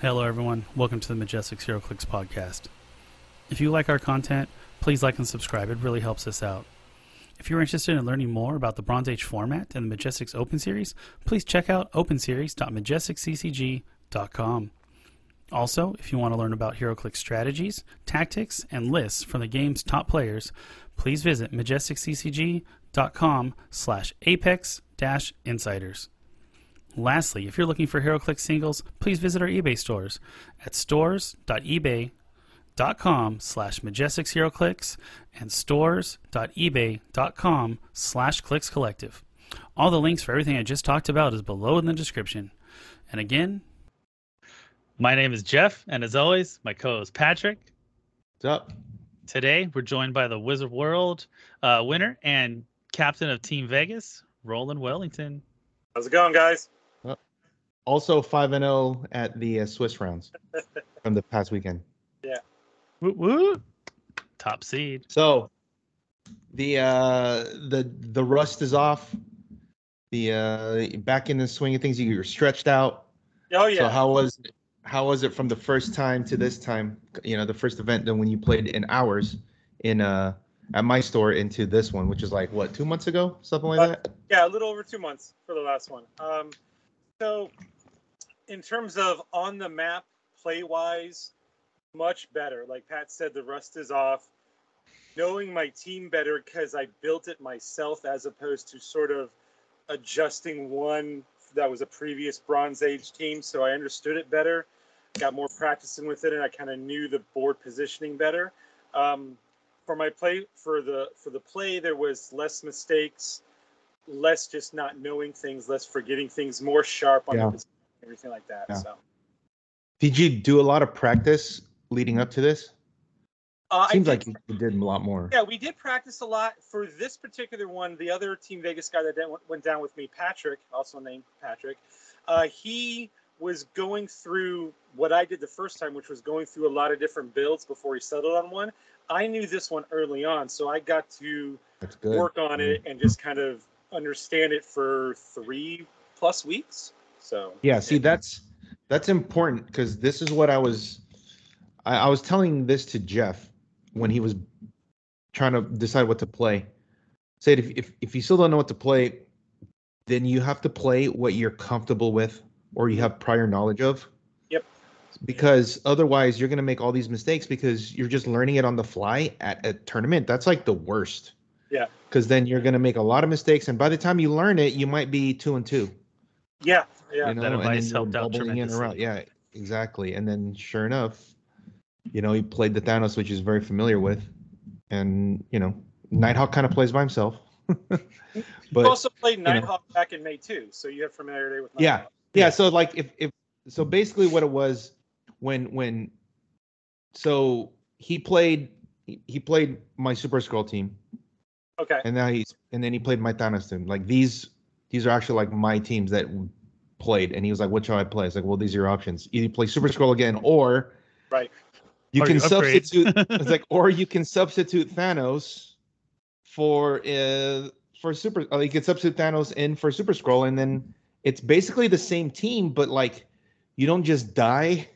Hello, everyone. Welcome to the Majestix HeroClix podcast. If you like our content, please like and subscribe. It really helps us out. If you're interested in learning more about the Bronze Age format and the Majestix Open Series, please check out openseries.majestixccg.com. Also, if you want to learn about HeroClix strategies, tactics, and lists from the game's top players, please visit majestixccg.com slash apex dash insiders. Lastly, if you're looking for HeroClix singles, please visit our eBay stores at stores.ebay.com slash Majestix and stores.ebay.com slash Clix Collective. All the links for everything I just talked about is below in the description. And again, my name is Jeff, and as always, my co-host Patrick. What's up? Today, we're joined by the Wizard World uh, winner and captain of Team Vegas, Roland Wellington. How's it going, guys? Also five and zero at the uh, Swiss rounds from the past weekend. Yeah. Woo woo. Top seed. So the uh, the the rust is off. The uh, back in the swing of things, you're stretched out. Oh yeah. So how was how was it from the first time to this time? You know, the first event then when you played in hours in uh at my store into this one, which is like what two months ago, something like Uh, that. yeah, a little over two months for the last one. Um, so, in terms of on the map, play wise, much better. Like Pat said, the rust is off. Knowing my team better because I built it myself as opposed to sort of adjusting one that was a previous Bronze Age team. So I understood it better, got more practicing with it, and I kind of knew the board positioning better. Um, for my play for the for the play, there was less mistakes less just not knowing things, less forgetting things, more sharp on Yeah. the position, everything like that. Yeah. So Did you do a lot of practice leading up to this? uh, Seems did- like you did a lot more. yeah, we did practice a lot for this particular one. The other Team Vegas guy that went down with me, Patrick, also named Patrick, uh, he was going through what I did the first time, which was going through a lot of different builds before he settled on one. I knew this one early on, so I got to work on it and just kind of understand it for three plus weeks. So Yeah, see that's that's important because this is what I was I, I was telling this to Jeff when he was trying to decide what to play. Said if, if if you still don't know what to play, then you have to play what you're comfortable with or you have prior knowledge of. Yep. Because otherwise you're gonna make all these mistakes because you're just learning it on the fly at a tournament. That's like the worst. Yeah. Because then you're gonna make a lot of mistakes, and by the time you learn it, you might be two and two yeah, yeah. you know, That and then advice you're helped out bubbling in or out. tremendously. Yeah, exactly. And then sure enough, you know, he played the Thanos, which he's very familiar with, and you know, Nighthawk kind of plays by himself. you also played know. Nighthawk back in May too, so you have familiarity with Yeah. Nighthawk. yeah, so like if if so, basically what it was when when so he played he, he played my Super Skrull team, Okay. and now he's and then he played my Thanos team. Like these these are actually like my teams that played, and he was like, "What shall I play?" It's like, "Well, these are your options. Either play Super Skrull again, or Right. you Or can you substitute." it's like, or you can substitute Thanos for uh for Super. Uh, you can substitute Thanos in for Super Skrull, and then it's basically the same team, but like you don't just die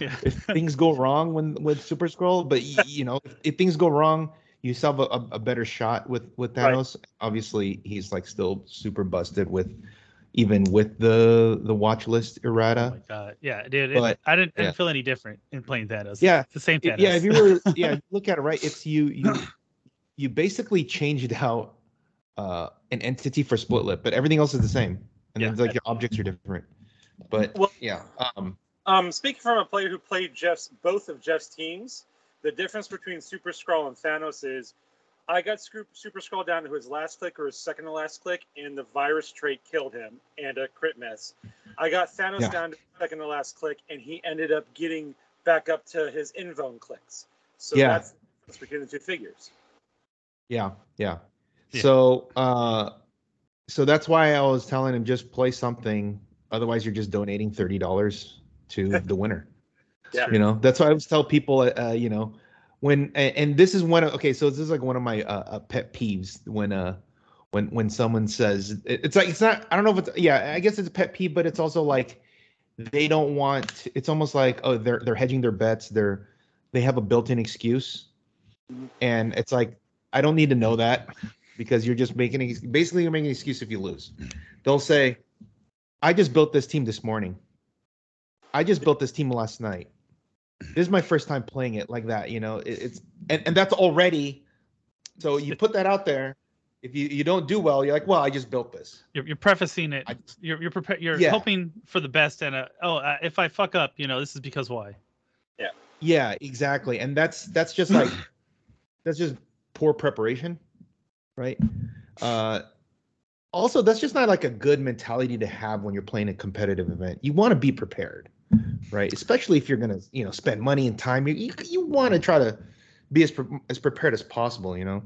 Yeah. if things go wrong when with Super Skrull, but y- you know, if, if things go wrong, you still have a, a, a better shot with with Right. Thanos. Obviously, he's like still super busted with even with the the watch list Oh errata. my god. Yeah, dude. it- But- I didn't, yeah. didn't feel any different in playing Thanos. Yeah, It's the same Thanos. yeah, if you were yeah, look at it right, it's you you you basically changed out uh an entity for split lip, but everything else is the same. And Yeah. then like your objects are different. But Well- yeah, um Um, speaking from a player who played Jeff's both of Jeff's teams, the difference between Super Skrull and Thanos is I got Scru- Super Skrull down to his last click or his second to last click, and the virus trait killed him and a crit miss. I got Thanos Yeah. down to second to last click, and he ended up getting back up to his invone clicks. So Yeah. that's the difference between the two figures. Yeah, yeah. Yeah. So uh so that's why I was telling him just play something. Otherwise you're just donating thirty dollars to the winner. Yeah. You know, that's why I always tell people uh, you know, when and, and this is one of okay, so this is like one of my uh, uh pet peeves when uh when when someone says it's like it's not I don't know if it's yeah, I guess it's a pet peeve, but it's also like they don't want. It's almost like oh, they're they're hedging their bets. They're they have a built-in excuse, and it's like I don't need to know that because you're just making basically you're making an excuse if you lose. They'll say, "I just built this team this morning. I just built this team last night. This is my first time playing it like that. You know, it, it's and and that's already. So you put that out there. If you, you don't do well, you're like, well, I just built this. You're, you're prefacing it. I- you're you're prepared. You're Yeah. hoping for the best, and uh, oh, uh, if I fuck up, you know, this is because why? Yeah, exactly. And that's that's just like that's just poor preparation, right? Uh also that's just not like a good mentality to have when you're playing a competitive event. You want to be prepared, right? Especially if you're going to, you know, spend money and time. You you, you want to try to be as pre- as prepared as possible, you know.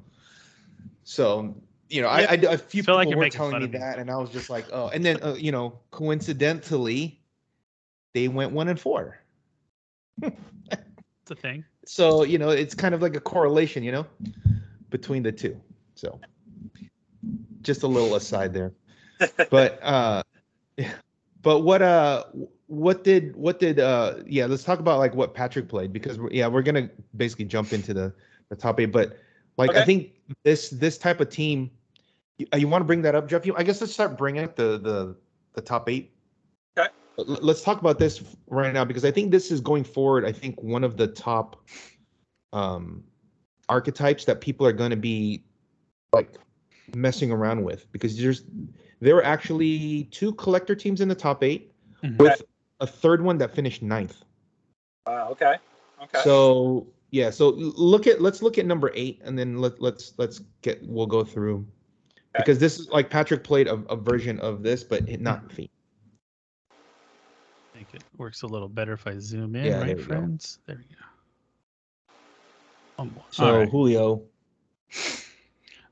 So, you know, I, I a few Feel people like you're were telling me of me. that and I was just like, "Oh." And then uh, you know, coincidentally they went 1 and 4. It's a thing. so you know it's kind of like a correlation you know between the two so just a little aside there but uh but what uh what did what did uh yeah let's talk about like what patrick played because we're, yeah we're gonna basically jump into the the top eight but like i think this this type of team you, you want to bring that up jeff you i guess let's start bringing up the the the top eight Okay. Let's talk about this right now because i think this is going forward i think one of the top um archetypes that people are going to be like messing around with because there's there were actually two collector teams in the top eight Mhm. with a third one that finished ninth Wow. Okay. Okay. so yeah so look at let's look at number eight and then let, let's let's get we'll go through because this is like patrick played a, a version of this but it- not theme I think it works a little better if I zoom in, Yeah, right, there we go. friends? There we go. Um, so all right. julio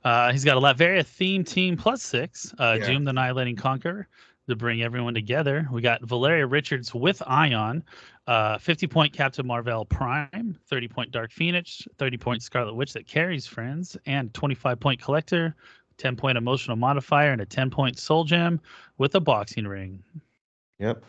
Uh, he's got a Latveria theme team plus six. Uh, Yeah. Doom the Annihilating Conqueror to bring everyone together. We got Valeria Richards with Ion, uh, 50 point Captain Marvel Prime, 30 point Dark Phoenix, 30 point Scarlet Witch that carries friends, and 25 point Collector, 10 point Emotional Modifier, and a 10 point Soul Gem with a boxing ring. Yep.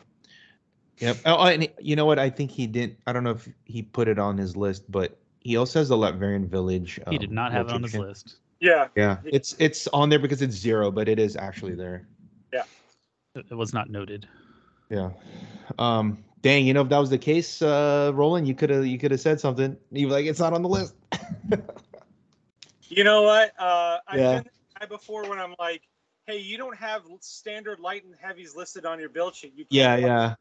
Yep. Oh, and you know what? I think he didn't. I don't know if he put it on his list, but he also has the Latverian village. He did um, not have it on his list. yeah. Yeah, it's it's on there because it's zero, but it is actually there. It it was not noted. Yeah. Um. Dang, you know if that was the case, uh, Roland, you could have you could have said something. You were like, it's not on the list. You know what? Uh, I've Yeah. been guy before when I'm like, hey, you don't have standard light and heavies listed on your build sheet. You can't yeah, yeah.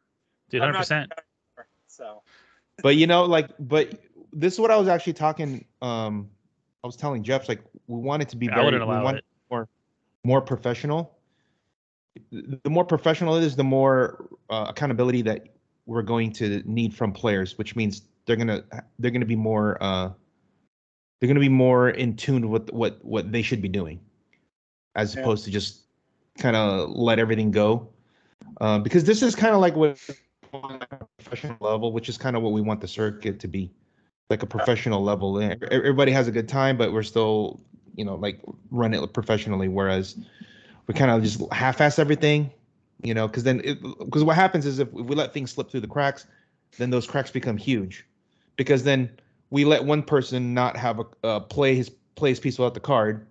Dude, 100%. not that guy anymore, So But you know, like, but this is what I was actually talking. Um, I was telling Jeff like we want it to be I very, wouldn't we allow want it. more more professional. The more professional it is, the more uh, accountability that we're going to need from players, which means they're gonna they're gonna be more uh, they're gonna be more in tune with what what they should be doing, as Yeah. opposed to just kind of let everything go. Uh, because this is kind of like what professional level, which is kind of what we want the circuit to be, like a professional level. Everybody has a good time, but we're still, you know, like run it professionally. Whereas we kind of just half-ass everything, you know, because then because what happens is if, if we let things slip through the cracks, then those cracks become huge, because then we let one person not have a uh, play his play his piece without the card,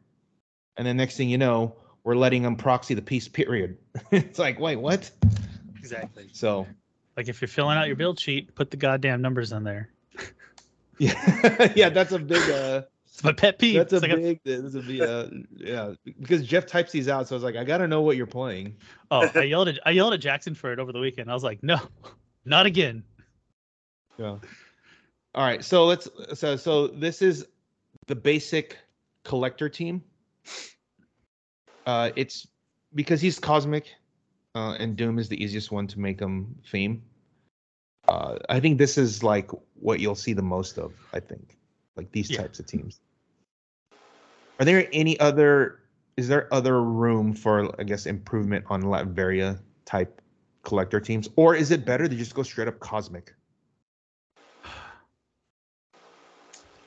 and then next thing you know, we're letting them proxy the piece. Period. it's like, wait, what? Exactly. So Like if you're filling out your build sheet, put the goddamn numbers on there. yeah, yeah, that's a big uh It's my pet peeve. that's a like a- big that's a uh yeah because Jeff types these out, so I was like, I gotta know what you're playing. oh, I yelled at I yelled at Jackson for it over the weekend. I was like, no, not again. Yeah. All right, so let's so so this is the basic collector team. Uh it's because he's cosmic, uh, and Doom is the easiest one to make him theme. Uh, I think this is like what you'll see the most of. I think, like these Yeah. types of teams. Are there any other? Is there other room for, I guess, improvement on Latveria type collector teams, or is it better to just go straight up cosmic?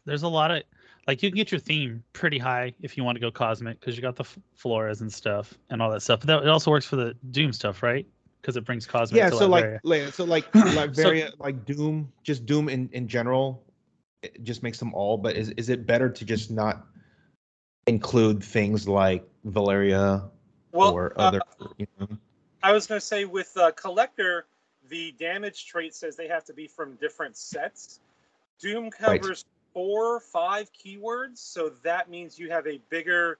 There's a lot of like you can get your theme pretty high if you want to go cosmic because you got the f- floras and stuff and all that stuff. But that it also works for the Doom stuff, right? because it brings cosmic. yeah to so like, like so like Latveria, like doom just doom in in general it just makes them all but is is it better to just not include things like valeria Well, or uh, other you know I was going to say with uh, collector, the damage trait says they have to be from different sets. Doom Right. covers four, five keywords, so that means you have a bigger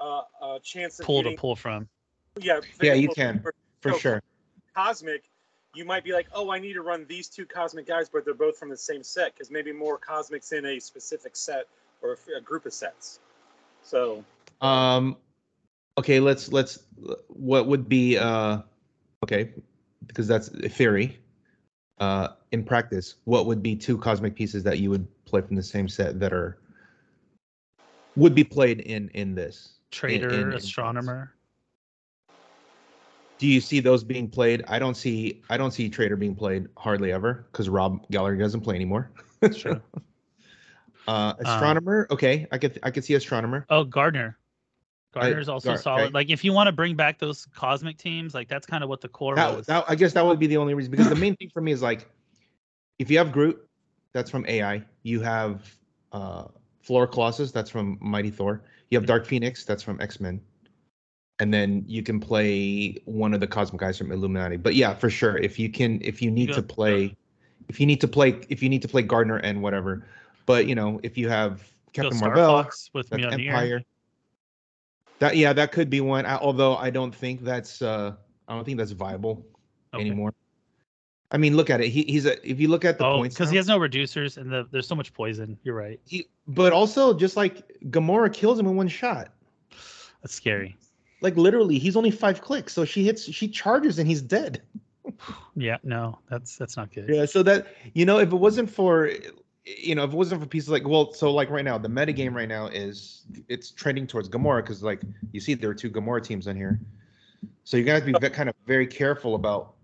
uh, uh, chance of pull to pull from. Yeah, Yeah, you pull- can. for so sure Cosmic, you might be like, oh, I need to run these two cosmic guys, but they're both from the same set because maybe more cosmics in a specific set or a, a group of sets. So um okay let's let's what would be uh okay because that's a theory uh in practice what would be two cosmic pieces that you would play from the same set that are would be played in in this Trader, in- in- astronomer. do you see those being played i don't see i don't see trader being played hardly ever because rob gallery doesn't play anymore That's true. uh astronomer okay i could i could see astronomer Oh, Gardner. Gardner's also Gar- solid. right. Like if you want to bring back those cosmic teams, like that's kind of what the core that, was. that i guess that would be the only reason because the main thing for me is like if you have groot that's from ai you have uh flora colossus that's from mighty thor you have dark phoenix that's from x-men and then you can play one of the cosmic guys from illuminati but yeah for sure if you can if you need go- to play if you need to play if you need to play gardner and whatever but you know if you have captain Star marvel Fox with that's Mjolnir. empire that yeah that could be one I- although i don't think that's uh i don't think that's viable Okay. anymore i mean look at it he, he's a if you look at the Oh, points because he has no reducers and the, there's so much poison. You're right. he- but also just like gamora kills him in one shot That's scary. like literally he's only five clicks so she hits she charges and he's dead Yeah, no, that's that's not good. yeah so that you know if it wasn't for you know if it wasn't for pieces like well so like right now the meta game right now is it's trending towards gamora because like you see there are two gamora teams on here so you're gonna have to be kind of very careful about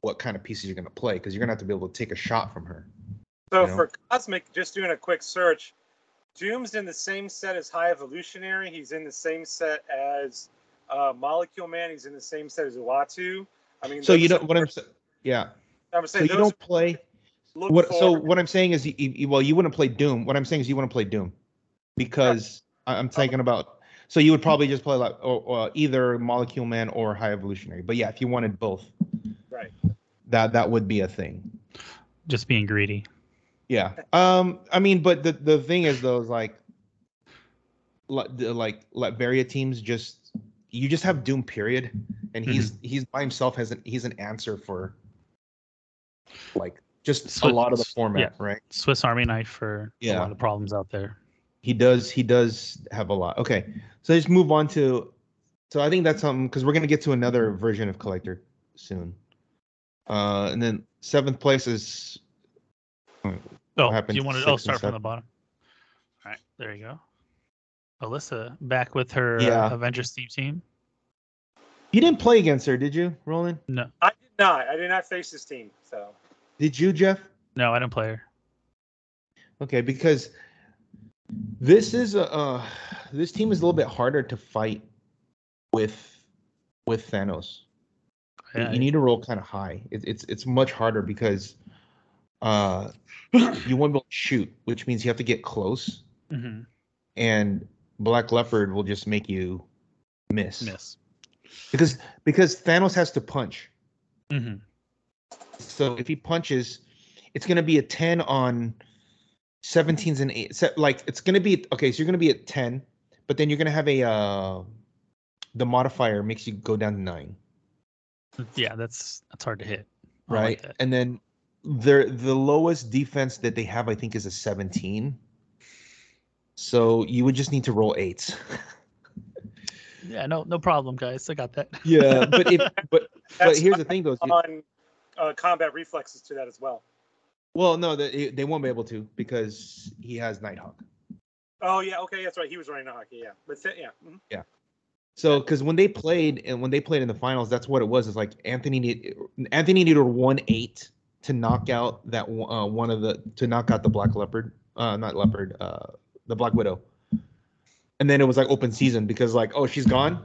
what kind of pieces you're gonna play because you're gonna have to be able to take a shot from her So You know? for Cosmic, just doing a quick search, Doom's in the same set as High Evolutionary. He's in the same set as uh, Molecule Man. He's in the same set as Uatu. I mean, so you don't what i'm saying, yeah I'm saying so you don't play what so what i'm saying is you, you, well you wouldn't play doom. What i'm saying is you wouldn't play doom because I- i'm thinking about so you would probably just play like or, or either molecule man or high evolutionary. But yeah if you wanted both right. that that would be a thing. Just being greedy. yeah. Um i mean but the the thing is though is like like the- like Latveria teams just you just have doom period. And he's he's by himself has an he's an answer for like just a lot of the s- format right Swiss Army knife for a lot of problems out there. he does he does have a lot okay so let's move on to so i think that's something because we're going to get to another version of collector soon uh and then seventh place is Oh, happened you wanted six oh and start from the bottom. All right, there you go. Alyssa back with her Yeah. uh, Avengers team team. you didn't play against her did you roland No, I did not. I did not face this team. So did you jeff? No, I didn't play her. okay because this is a uh this team is a little bit harder to fight with with thanos. You- Yeah, you need to roll kind of high. It, it's it's much harder because uh you won't be able to shoot which means you have to get close. Mhm, and black leopard will just make you miss. Miss. because because thanos has to punch. Hmm so if he punches it's going to be a 10 on 17s and 8 se- like it's going to be okay so you're going to be at 10 but then you're going to have a uh the modifier makes you go down to 9 Yeah, that's that's hard to hit. I like right that. and then their the lowest defense that they have i think is a 17 so you would just need to roll eights Yeah, no, no problem, guys. I got that. yeah but if but but here's the thing though on uh, combat reflexes to that as well. well no they, they won't be able to because he has nighthawk Oh yeah, okay, that's right. He was running hockey. Yeah, but th- yeah. mhm. So, because when they played and when they played in the finals, that's what it was. It's like Anthony need, Anthony needed one eight to knock out that one- uh, one of the to knock out the Black Leopard, uh, not Leopard, uh, the Black Widow. And then it was like open season because like, oh, she's gone.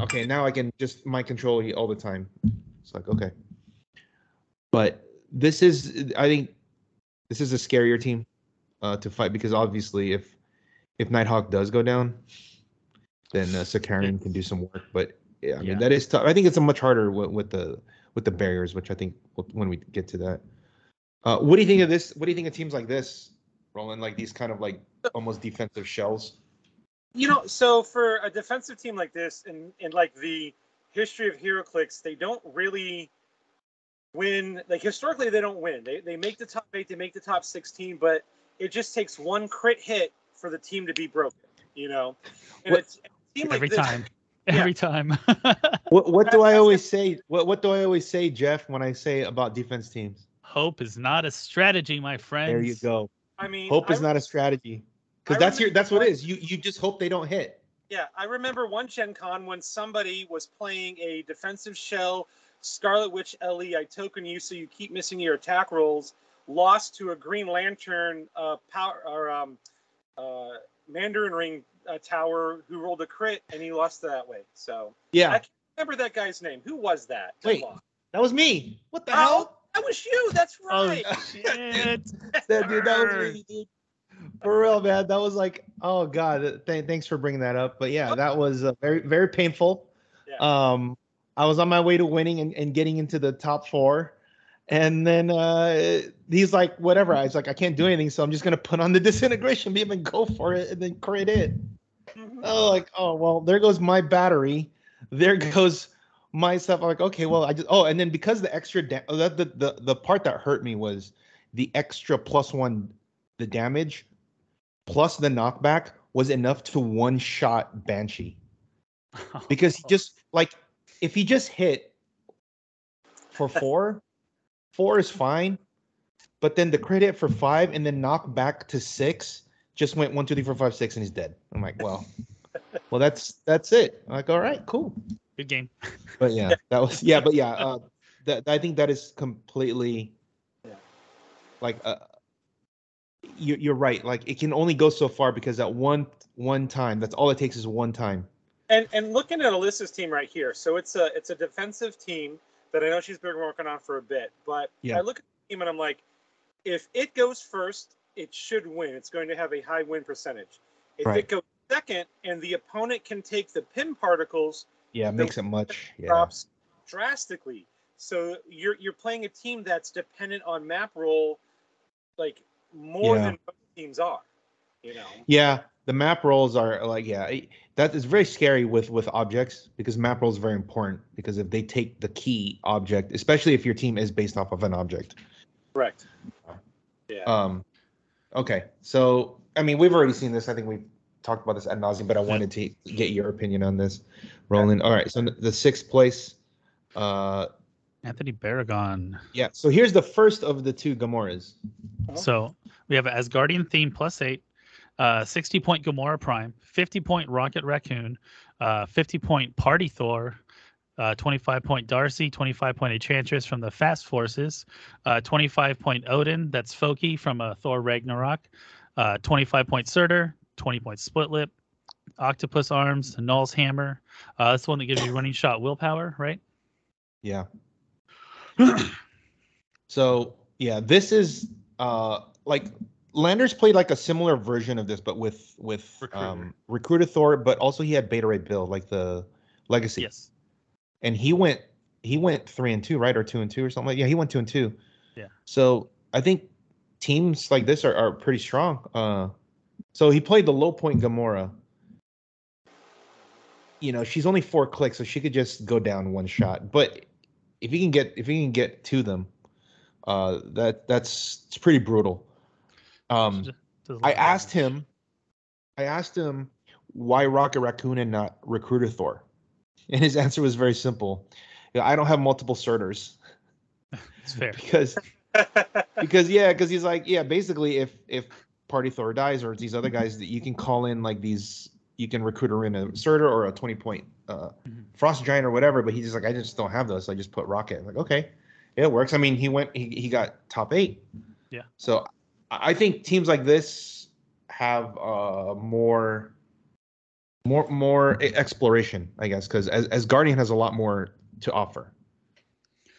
Okay, now I can just mind control all the time. It's like okay, but this is I think this is a scarier team uh, to fight because obviously if if Nighthawk does go down, then uh, Sakarian can do some work. But yeah, I mean Yeah. that is tough. I think it's a much harder with, with the with the barriers, which I think we'll- when we get to that. Uh, what do you think of this? What do you think of teams like this, Roland? Like these kind of like almost defensive shells. You know, so for a defensive team like this, in in like the history of HeroClix, they don't really win. Like historically, they don't win. They they make the top eight, they make the top sixteen, but it just takes one crit hit for the team to be broken. You know, and What- it's a team like Every this- time. Yeah. Every time. What what do I always say? What what do I always say, Jeff, when I say about defense teams? Hope is not a strategy, my friend. There you go. I mean, Hope is I- not a strategy. Because that's your that's what it one- is. You you just hope they don't hit. Yeah, I remember one Gen Con when somebody was playing a defensive shell Scarlet Witch LE. I token you so you keep missing your attack rolls. Lost to a Green Lantern uh, power or um, uh, Mandarin Ring uh, tower who rolled a crit and he lost that way. So Yeah. I can't remember that guy's name. Who was that? Wait. lost? That was me. What the Oh, hell? that was you. That's right. Oh, right. shit. That dude, that was me, dude. For real, man. That was like, oh god. Th- thanks for bringing that up. But yeah, that was uh, very very painful. Yeah. Um, I was on my way to winning and, and getting into the top four, and then uh, he's like, whatever. I was like, I can't do anything, so I'm just gonna put on the disintegration beam and go for it, and then crit it. Mhm. Oh, like, oh well, there goes my battery. There goes my stuff. I'm like, okay, well, I just oh, and then because the extra da- oh, that the, the the part that hurt me was the extra plus one, the damage, plus the knockback was enough to one shot Banshee because he just like if he just hit for four, four is fine, but then the credit for five and then knock back to six just went one, two, three, four, five, six, and he's dead. I'm like, well, well, that's that's it. I'm like, all right, cool. Good game. But yeah, that was yeah, but yeah, uh, that I think that is completely Yeah. like uh, you, you're right. Like it can only go so far because at one one time, that's all it takes is one time. And and looking at Alyssa's team right here, so it's a it's a defensive team that I know she's been working on for a bit. But Yeah. I look at the team and I'm like, if it goes first, it should win. It's going to have a high win percentage. If Right. it goes second and the opponent can take the Pym particles, Yeah, it makes it much. Yeah, drops drastically. So you're you're playing a team that's dependent on map roll, like more Yeah. than most teams are. You know. yeah. The map rolls are like yeah, that is very scary with with objects because map rolls are very important because if they take the key object, especially if your team is based off of an object. Correct. Yeah. Um, okay, so I mean, we've already seen this. I think we've talked about this ad nauseum, but I wanted to get your opinion on this, Roland. All right, so the sixth place. Uh, Anthony Baragon. yeah. So here's the first of the two Gamoras. So we have an Asgardian theme plus eight, uh, 60 point Gamora Prime, 50 point Rocket Raccoon, uh, 50 point Party Thor, uh, 25 point Darcy, 25 point Enchantress from the Fast Forces, uh, 25 point Odin, that's Foki from uh, Thor Ragnarok, uh, 25 point Surtur, 20 point Split Lip, Octopus Arms, Null's Hammer. Uh, that's the one that gives you running shot willpower, right? Yeah. So yeah, this is uh like Landers played like a similar version of this, but with with Recruiter. um Recruiter Thor, but also he had Beta Ray Bill, like the Legacy. yes. and he went he went three and two, right, or two and two or something like. Yeah, he went two and two. Yeah. So I think teams like this are, are pretty strong. Uh, so he played the low point Gamora. You know, she's only four clicks, so she could just go down one shot. But if he can get if he can get to them, uh, that that's it's pretty brutal. Um, Just- does a I asked him, I asked him why Rocket Raccoon and not Recruiter Thor, and his answer was very simple. I don't have multiple Surturs It's fair. because because yeah, because he's like yeah, basically if if Party Thor dies or these other guys that you can call in like these, you can recruit her in a Surtur or a twenty point uh, Mhm. Frost Giant or whatever. But he's just like I just don't have those, so I just put Rocket. I'm like okay, it works. I mean, he went he he got top eight. Yeah. So I I think teams like this have uh more more more exploration, I guess, because as, as Guardian has a lot more to offer.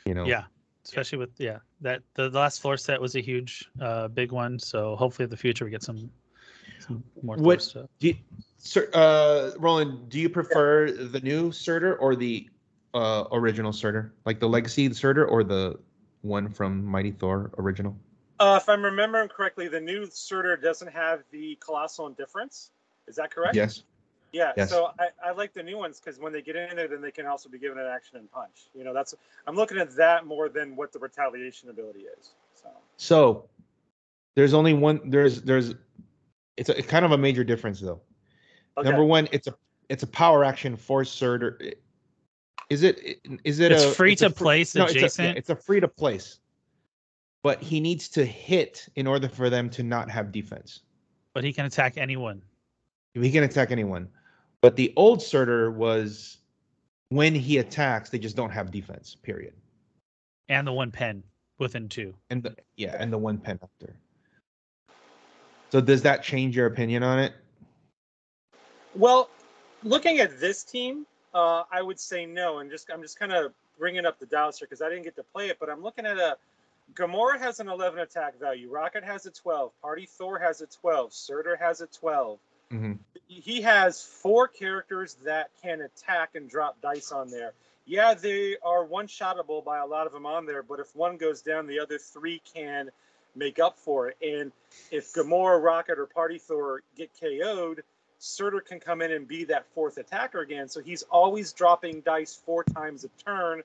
You know. Yeah, especially with yeah that the, the last floor set was a huge uh big one. So hopefully in the future we get some some more Thor What- stuff. Do you, sir, uh, Roland, do you prefer the new Surtur or the uh, original Surtur, like the Legacy Surtur, or the one from Mighty Thor original? Uh, if I'm remembering correctly, the new Surtur doesn't have the colossal indifference. Is that correct? Yes. Yeah. Yes. So I, I like the new ones because when they get in there, then they can also be given an action and punch. You know, that's I'm looking at that more than what the retaliation ability is. So So there's only one. There's there's it's a kind of a major difference though. okay. Number one, it's a it's a power action for Surtur. Is it is it It's a free it's to fr- place no, it's a- yeah. It's a, free to place, but he needs to hit in order for them to not have defense. but he can attack anyone. He can attack anyone. But the old Surtur was when he attacks, they just don't have defense. Period. and the one pen within two. And the, yeah, and the one pen after. So does that change your opinion on it? Well, looking at this team, uh, I would say no, and just I'm just kind of bringing up the dials here because I didn't get to play it, but I'm looking at a Gamora has an 11 attack value, Rocket has a 12, Party Thor has a 12, Surtur has a 12. Mhm. He has four characters that can attack and drop dice on there. Yeah, they are one shotable by a lot of them on there, but if one goes down, the other three can make up for it. And if Gamora, Rocket, or Party Thor get KO'd, Surtur can come in and be that fourth attacker again. So he's always dropping dice four times a turn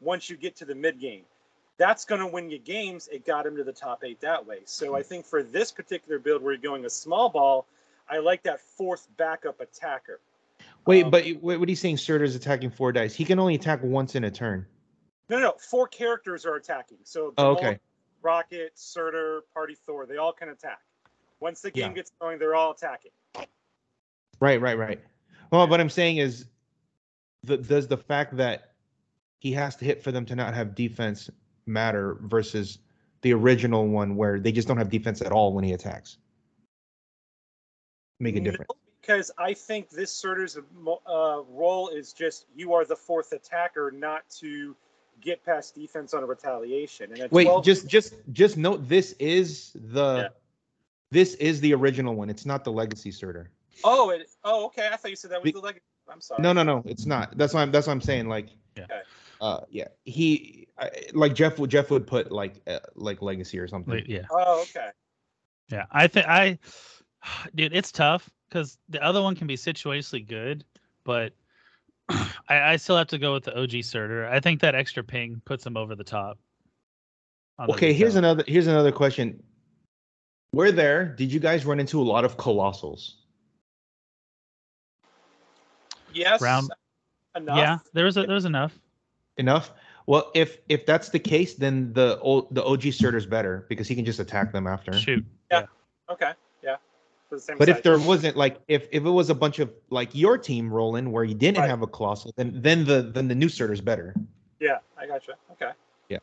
once you get to the mid game. That's going to win you games. It got him to the top eight that way. So I think for this particular build where you're going a small ball, I like that fourth backup attacker. Wait, Um, but what are you saying? Surtur's attacking four dice. He can only attack once in a turn. No, no, no. Four characters are attacking. So Oh, okay. Rocket, Surtur, Party Thor, they all can attack. Once the game Yeah. gets going, they're all attacking. Right, right, right. Well, what I'm saying is, the, does the fact that he has to hit for them to not have defense matter versus the original one where they just don't have defense at all when he attacks? Make a No, difference. because I think this Surtur's uh, role is just you are the fourth attacker, not to get past defense on a retaliation. And Wait, 12 just just just note this is the Yeah. this is the original one. It's not the legacy Surtur. oh, it, oh, okay. I thought you said that was Be- the legacy. I'm sorry. No, no, no, it's not. That's why I'm that's what I'm saying. Like, Yeah. Uh, yeah, he I, like Jeff would Jeff would put like uh, like legacy or something. Like, yeah, Oh, okay. yeah. I think I, dude, it's tough because the other one can be situationally good, but I, I still have to go with the OG Surtur. I think that extra ping puts him over the top. Okay, here's retail. another here's another question. We're there. Did you guys run into a lot of colossals? Yes. Round- Enough. Yeah, there was a, there was enough. Enough. Well, if if that's the case, then the old the OG Surtur's better because he can just attack them after. Shoot. Yeah. Okay. Yeah. For the same But if there wasn't like if if it was a bunch of like your team rolling where you didn't Right. have a colossal, then then the then the new Surtur's better. Yeah, I gotcha. Okay. Yeah.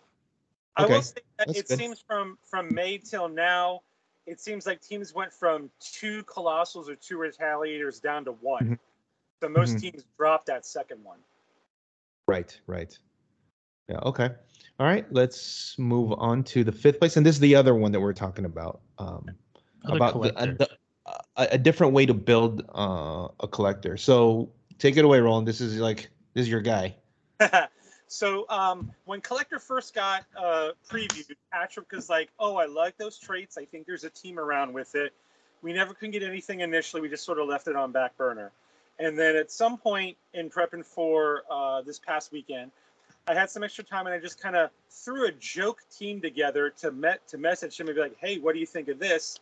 I Okay, will say that that's it good. seems from from May till now, it seems like teams went from two colossals or two retaliators down to one. Mhm. So most Mhm. teams dropped that second one. Right, right. Yeah, okay. All right, let's move on to the fifth place. And this is the other one that we're talking about. Um, Other about the, a, the- a, a different way to build uh, a collector. So take it away, Roland. This is like this is your guy. so um, when Collector first got uh, previewed, Patrick was like, "Oh, I like those traits. I think there's a team around with it." We never could get anything initially. We just sort of left it on back burner. And then at some point in prepping for uh, this past weekend, I had some extra time and I just kind of threw a joke team together to met to message him and be like, "Hey, what do you think of this?"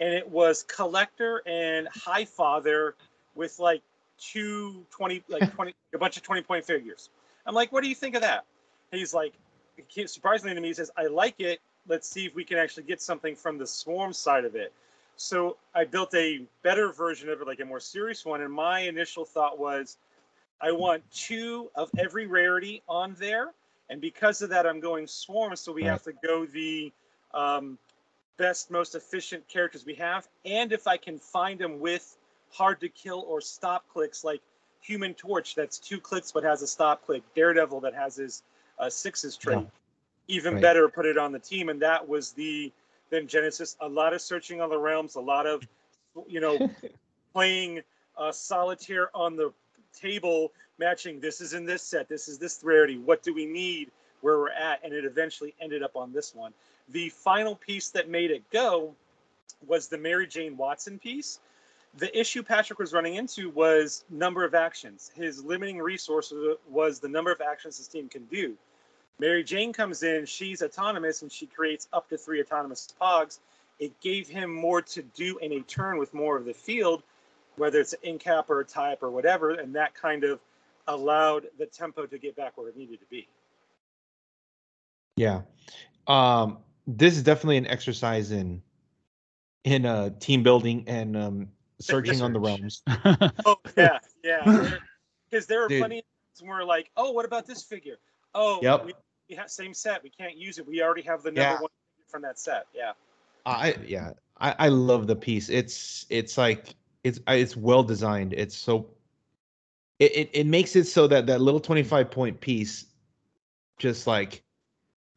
And it was Collector and High Father with like two 20 like 20 a bunch of 20 point figures. I'm like, "What do you think of that?" He's like, surprisingly to me, he says, "I like it. Let's see if we can actually get something from the Swarm side of it." So I built a better version of it, like a more serious one. And my initial thought was, I want two of every rarity on there, and because of that, I'm going swarm. So we Right. have to go the um, best, most efficient characters we have, and if I can find them with hard to kill or stop clicks, like Human Torch, that's two clicks but has a stop click. Daredevil that has his uh, Six's trait. Yeah. Even Right. better, put it on the team, and that was the then Genesis. A lot of searching on the realms, a lot of you know playing uh, solitaire on the table, matching this is in this set, this is this rarity. What do we need? Where we're at, and it eventually ended up on this one. The final piece that made it go was the Mary Jane Watson piece. The issue Patrick was running into was number of actions. His limiting resource was the number of actions his team can do. Mary Jane comes in, she's autonomous, and she creates up to three autonomous pogs. It gave him more to do in a turn with more of the field, whether it's an in cap or type or whatever, and that kind of allowed the tempo to get back where it needed to be. Yeah. Um, this is definitely an exercise in in uh team building and um searching on the realms. Oh yeah, yeah. Because there are Dude. plenty of times where like, oh, what about this figure? Oh, Yep. we, we have same set. We can't use it. We already have the number Yeah. one from that set. Yeah. I yeah, I I love the piece. It's it's like it's it's well designed. It's so it it, it makes it so that that little 25 point piece just like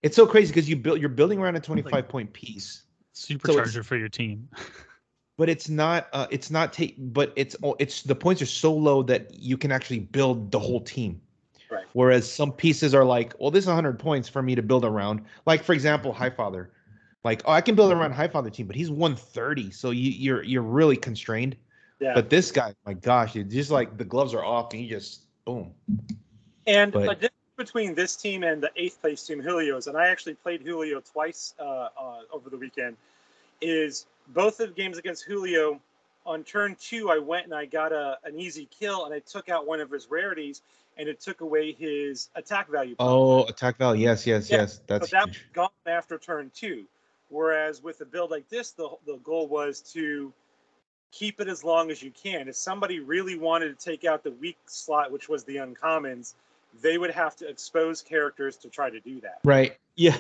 it's so crazy because you build you're building around a 25 point piece. Supercharger for your team. but it's not uh it's not take but it's it's the points are so low that you can actually build the whole team Right. whereas some pieces are like well this is 100 points for me to build around like for example highfather like oh i can build around highfather team but he's 130 so you you're you're really constrained Yeah. but this guy my gosh it's just like the gloves are off and you just boom And But- a difference between this team and the eighth place team, Julio's, and I actually played Julio twice uh, uh, over the weekend, is both of the games against Julio. On turn two, I went and I got a, an easy kill, and I took out one of his rarities, and it took away his attack value. oh attack value yes yes Yeah, yes that's but that was gone after turn two. Whereas with a build like this, the the goal was to keep it as long as you can. If somebody really wanted to take out the weak slot, which was the uncommons, they would have to expose characters to try to do that. Right. Yeah.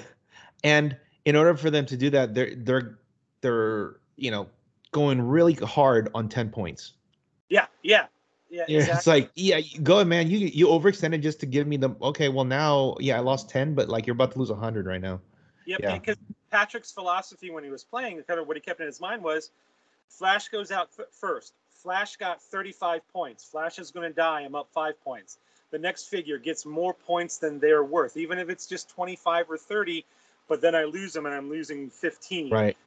And in order for them to do that, they're they're they're you know going really hard on ten points. Yeah, yeah, yeah. Yeah, exactly. it's like yeah, go ahead, man. You you overextended just to give me the okay. Well, now yeah, I lost ten, but like you're about to lose hundred right now. Yep, Yeah. because Patrick's philosophy when he was playing, kind of what he kept in his mind was, Flash goes out f- first. Flash got 35 points. Flash is going to die. I'm up five points. The next figure gets more points than they're worth, even if it's just 25 or 30. But then I lose them and I'm losing 15. Right.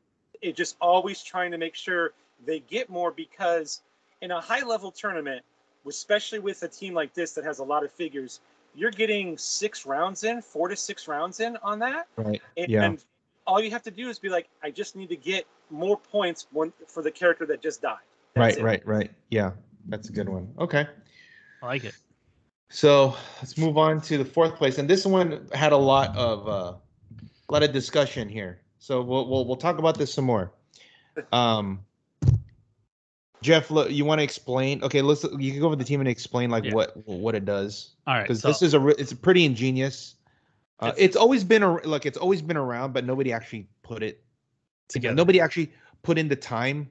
It just always trying to make sure they get more because in a high level tournament, especially with a team like this that has a lot of figures, you're getting six rounds in, four to six rounds in on that. Right. And, Yeah. and all you have to do is be like, I just need to get more points one, for the character that just died. That's Right. it. Right. Right. Yeah. That's a good one. Okay. I like it. So let's move on to the fourth place, and this one had a lot of uh, a lot of discussion here. So we'll we'll we'll talk about this some more. Um, Jeff, lo- you want to explain? Okay, let's you can go over the team and explain like Yeah. what what it does All right. because So, this is a re- it's pretty ingenious. Uh, It's- always been a like it's always been around, but nobody actually put it together. Nobody actually put in the time.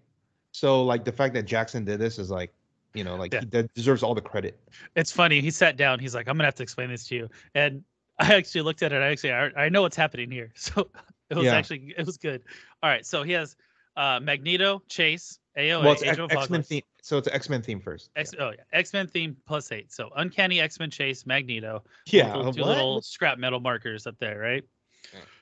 So like the fact that Jackson did this is like, you know, like Yeah. he de- deserves all the credit. it's funny. He sat down. He's like, "I'm gonna have to explain this to you." And I actually looked at it. I actually, I, I know what's happening here. So it was Yeah. actually, it was good. All right. So he has uh, Magneto, Chase, AOA, well, it's Agent of X Men theme. So it's X Men theme first. X, oh yeah, X Men theme plus eight. So Uncanny X Men Chase, Magneto. Yeah. Two, uh, two what? little scrap metal markers up there, right?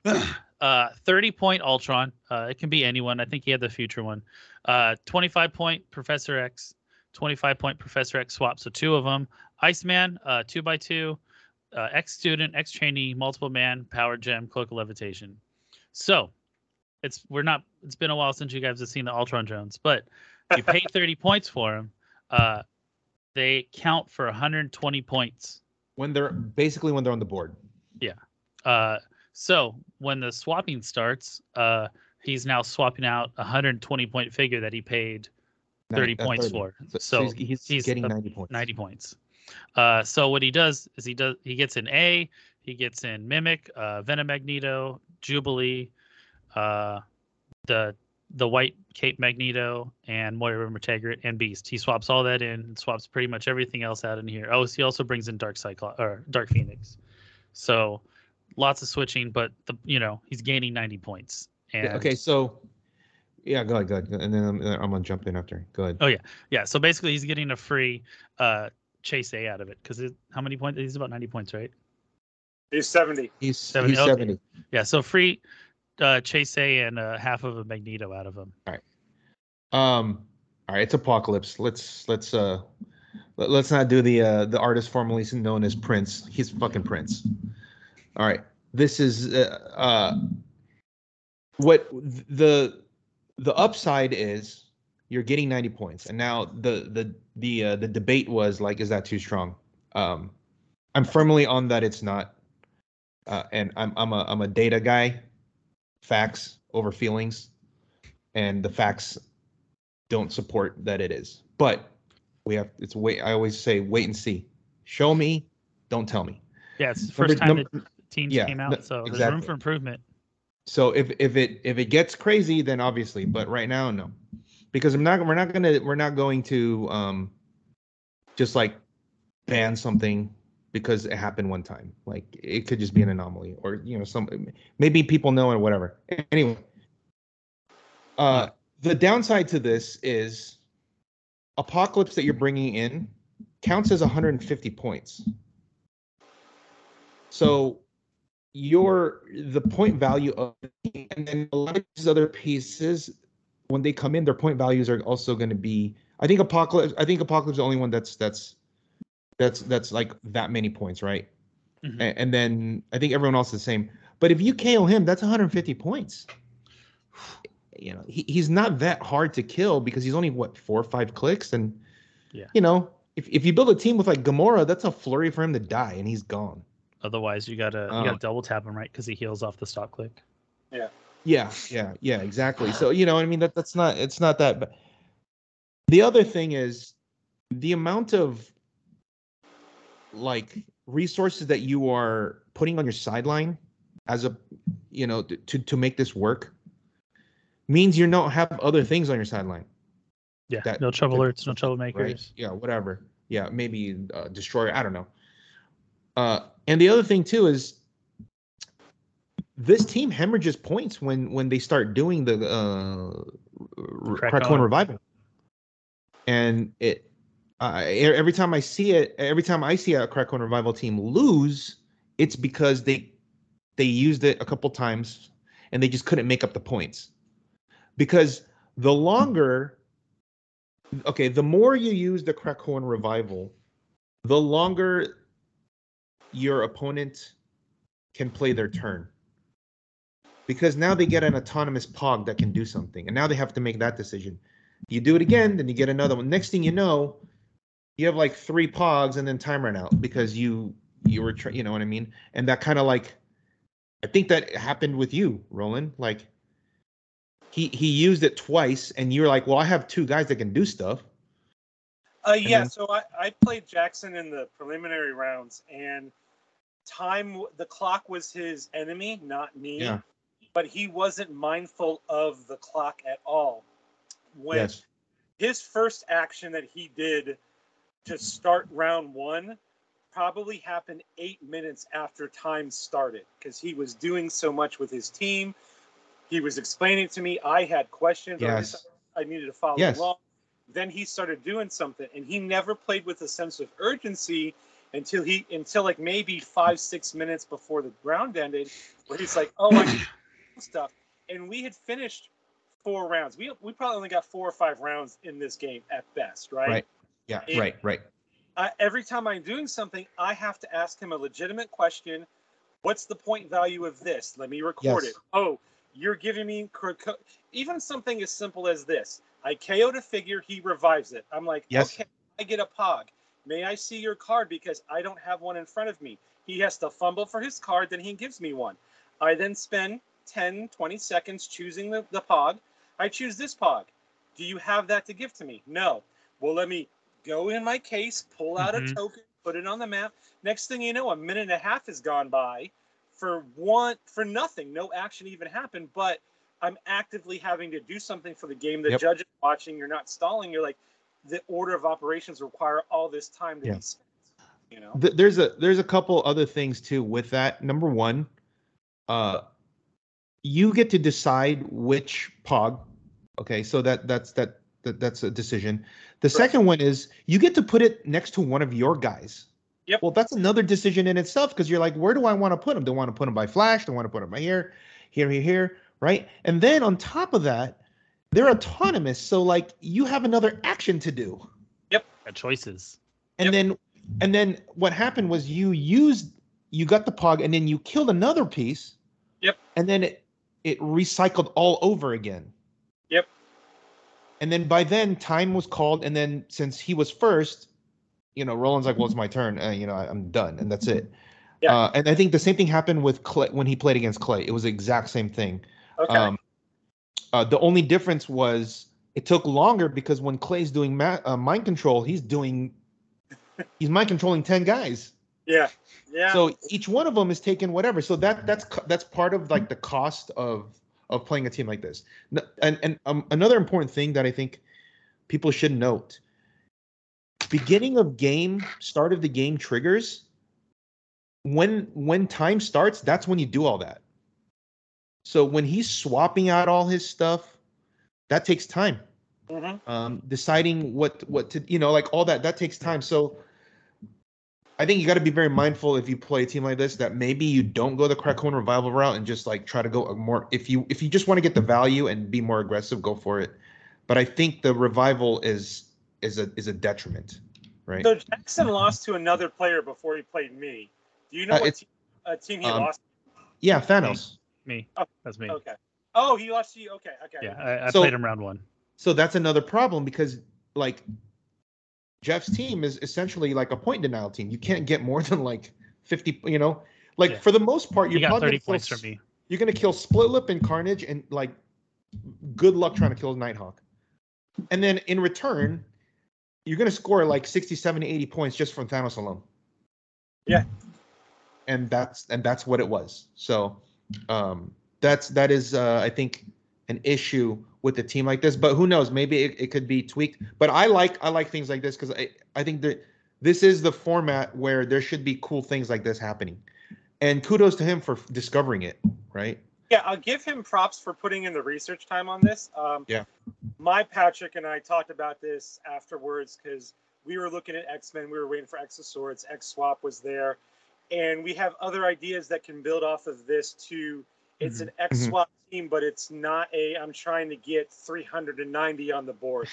uh, 30 point Ultron. Uh, it can be anyone. I think he had the future one. Uh, 25 point Professor X, 25 point Professor X swap. So two of them. Iceman, uh, two by two. Uh, X student, X trainee, multiple man, power gem, cloak of levitation. So it's we're not. It's been a while since you guys have seen the Ultron Jones, but you pay 30 points for them. Uh, they count for 120 points. when they're basically when they're on the board. Yeah. Uh, so when the swapping starts, uh, he's now swapping out a 120 point figure that he paid 30 Nine- uh, points 30. for. So, So he's, he's, he's getting a- 90 points. 90 points. Uh, so what he does is he does he gets in A, he gets in Mimic, uh, Venom Magneto, Jubilee, uh, the the white Cape Magneto, and Moira MacTaggert and Beast. He swaps all that in, and swaps pretty much everything else out in here. Oh, he also brings in Dark Cyclops or Dark Phoenix. So lots of switching, but the you know he's gaining 90 points. And Yeah, okay, so yeah, go ahead, go ahead, and then I'm, I'm gonna jump in after. Go ahead. Oh, yeah, yeah. So basically, he's getting a free uh, chase A out of it because how many points? He's about 90 points, right? He's 70. He's 70, he's okay. seventy. Yeah. So free uh, chase A and uh, half of a magneto out of him. Um, all right, it's apocalypse. Let's let's uh let, us not do the uh the artist formerly known as Prince. He's fucking Prince. All right, this is uh, uh what the the upside is. You're getting 90 points, and now the the the uh, the debate was like, is that too strong? Um, I'm firmly on that it's not. Uh, and I'm I'm a I'm a data guy, facts over feelings, and the facts don't support that it is. But we have it's wait. I always say wait and see. Show me, don't tell me. Yeah. It's the Number- first time number- that teams yeah, came out, so there's room for improvement. So if if it if it gets crazy, then obviously. But right now, no, because I'm not. We're not gonna. We're not going to um, just like ban something because it happened one time. Like it could just be an anomaly, or you know, some maybe people know or whatever. Anyway, uh, the downside to this is apocalypse that you're bringing in counts as 150 points. So your the point value of and then a lot of these other pieces when they come in their point values are also going to be i think apocalypse i think apocalypse is the only one that's that's that's that's like that many points right Mhm. A- and, then i think everyone else is the same but if you ko him that's 150 points you know he, he's not that hard to kill because he's only what four or five clicks and Yeah. you know if, if you build a team with like gamora that's a flurry for him to die and he's gone Otherwise, you gotta you gotta double tap him right because he heals off the stop click. Yeah. Yeah, yeah, yeah, exactly. So you know, I mean that that's not it's not that. But the other thing is the amount of like resources that you are putting on your sideline as a you know to to make this work means you don't have other things on your sideline Yeah. That- no trouble alerts, no troublemakers. right yeah whatever yeah maybe uh, destroyer i don't know uh and the other thing too is this team hemorrhages points when when they start doing the uh Krakoan revival and it uh, every time i see it every time i see a Krakoan revival team lose it's because they they used it a couple times and they just couldn't make up the points. Because the longer okay the more you use the Krakoan revival the longer your opponent can play their turn. Because now they get an autonomous pog that can do something and now they have to make that decision. You do it again then you get another one. Next thing you know you have like three pogs and then time ran out because you you were try- you know what i mean and that kind of like i think that happened with you roland like he he used it twice and you're like well i have two guys that can do stuff Uh, yeah, then- so I, I played Jackson in the preliminary rounds, and time the clock was his enemy, not me. Yeah. But he wasn't mindful of the clock at all. When yes his first action that he did to start round one probably happened eight minutes after time started because he was doing so much with his team. He was explaining to me. I had questions. Yes. I needed to follow Yes. along. Then he started doing something, and he never played with a sense of urgency until he until like maybe five six minutes before the round ended, where he's like, "Oh, I need stuff," and we had finished four rounds. We we probably only got four or five rounds in this game at best, right? Right. Yeah It- right right I, every time I'm doing something, I have to ask him a legitimate question. What's the point value of this? Let me record Yes. it. Oh, you're giving me even something as simple as this. I KO'd a figure, he revives it. I'm like, Yes. okay, I get a pog. May I see your card because I don't have one in front of me. He has to fumble for his card, then he gives me one. I then spend 10, 20 seconds choosing the, the pog. I choose this pog. Do you have that to give to me? No. Well, let me go in my case, pull out Mhm. a token, put it on the map. Next thing you know, a minute and a half has gone by for one for nothing. No action even happened, but I'm actively having to do something for the game. The Yep. judge is watching. You're not stalling. You're like, the order of operations require all this time to Yeah. be spent. You know. Th- there's a there's a couple other things too with that. Number one, uh, you get to decide which pog. Okay, so that that's that, that that's a decision. The second one is you get to put it next to one of your guys. Yep. Well, that's another decision in itself because you're like, where do I want to put them? Do I want to put them by flash? Do I want to put them by here, here, here, here, right? And then on top of that, they're autonomous. So like you have another action to do. Got choices. And Yep. then and then what happened was you used you got the pog and then you killed another piece. Yep. And then it it recycled all over again. And then by then time was called and then since he was first, you know, Roland's like, "Well, it's my turn. Uh, you know, I, I'm done." And that's it. Yeah. Uh, and I think the same thing happened with Clay when he played against Clay. It was the exact same thing. Okay. Um, uh, the only difference was it took longer because when Clay's doing ma- uh, mind control, he's doing he's mind controlling ten guys. yeah. Yeah. So each one of them is taking whatever. So that that's that's part of like the cost of of playing a team like this. And and um, another important thing that I think people should note: beginning of game, start of the game triggers. When when time starts, that's when you do all that. So when he's swapping out all his stuff, that takes time Mhm. um, deciding what what to you know like all that that takes time so i think you got to be very mindful if you play a team like this that maybe you don't go the Krakoan revival route and just like try to go a more if you if you just want to get the value and be more aggressive go for it but i think the revival is is a is a detriment right So Jackson lost to another player before he played me. Do you know Uh, what it's- team, uh, team he um, lost? yeah thanos Me. Oh, That's me. Okay. Oh, he lost to you. Okay. Okay. Yeah, I, I So- played him round one. so that's another problem because like jeff's team is essentially like a point denial team you can't get more than like 50 you know like Yeah. for the most part You you're got 30 gonna kill points s- from me. You're gonna kill Split Lip and Carnage, and like, good luck trying to kill Nighthawk. And then in return, you're gonna score like 60, 70, 80 points just from Thanos alone. Yeah. And that's and that's what it was. So, um, that's that is uh, I think an issue with a team like this. But who knows? Maybe it, it could be tweaked. But I like I like things like this because I I think that this is the format where there should be cool things like this happening. And kudos to him for discovering it. Right. Yeah, I'll give him props for putting in the research time on this. Um, Yeah. My Patrick and I talked about this afterwards because we were looking at X Men. We were waiting for X of Swords. X Swap was there, and we have other ideas that can build off of this too. It's an mm-hmm. X mm-hmm. Swap team, but it's not a. I'm trying to get 390 on the board.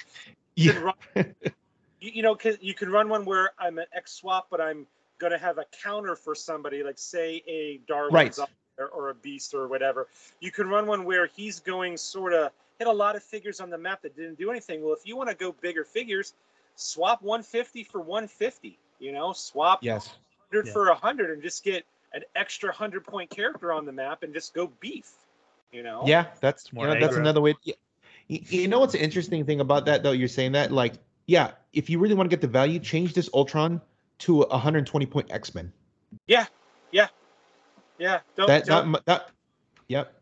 You can run, you, you know, 'cause you can run one where I'm an X Swap, but I'm gonna have a counter for somebody, like say a Darwin Right. or, or a beast or whatever. You can run one where he's going sort of hit a lot of figures on the map that didn't do anything. Well, if you want to go bigger figures, swap 150 for 150. You know, swap Yes. 100 Yeah. for 100 and just get an extra 100 point character on the map and just go beef. You know? Yeah, that's more you know, that's another way. You, you know what's the interesting thing about that though? You're saying that like, yeah, if you really want to get the value, change this Ultron to a 120 point X Men. Yeah. Yeah. Yeah. Don't, That that don't mi- that, yep,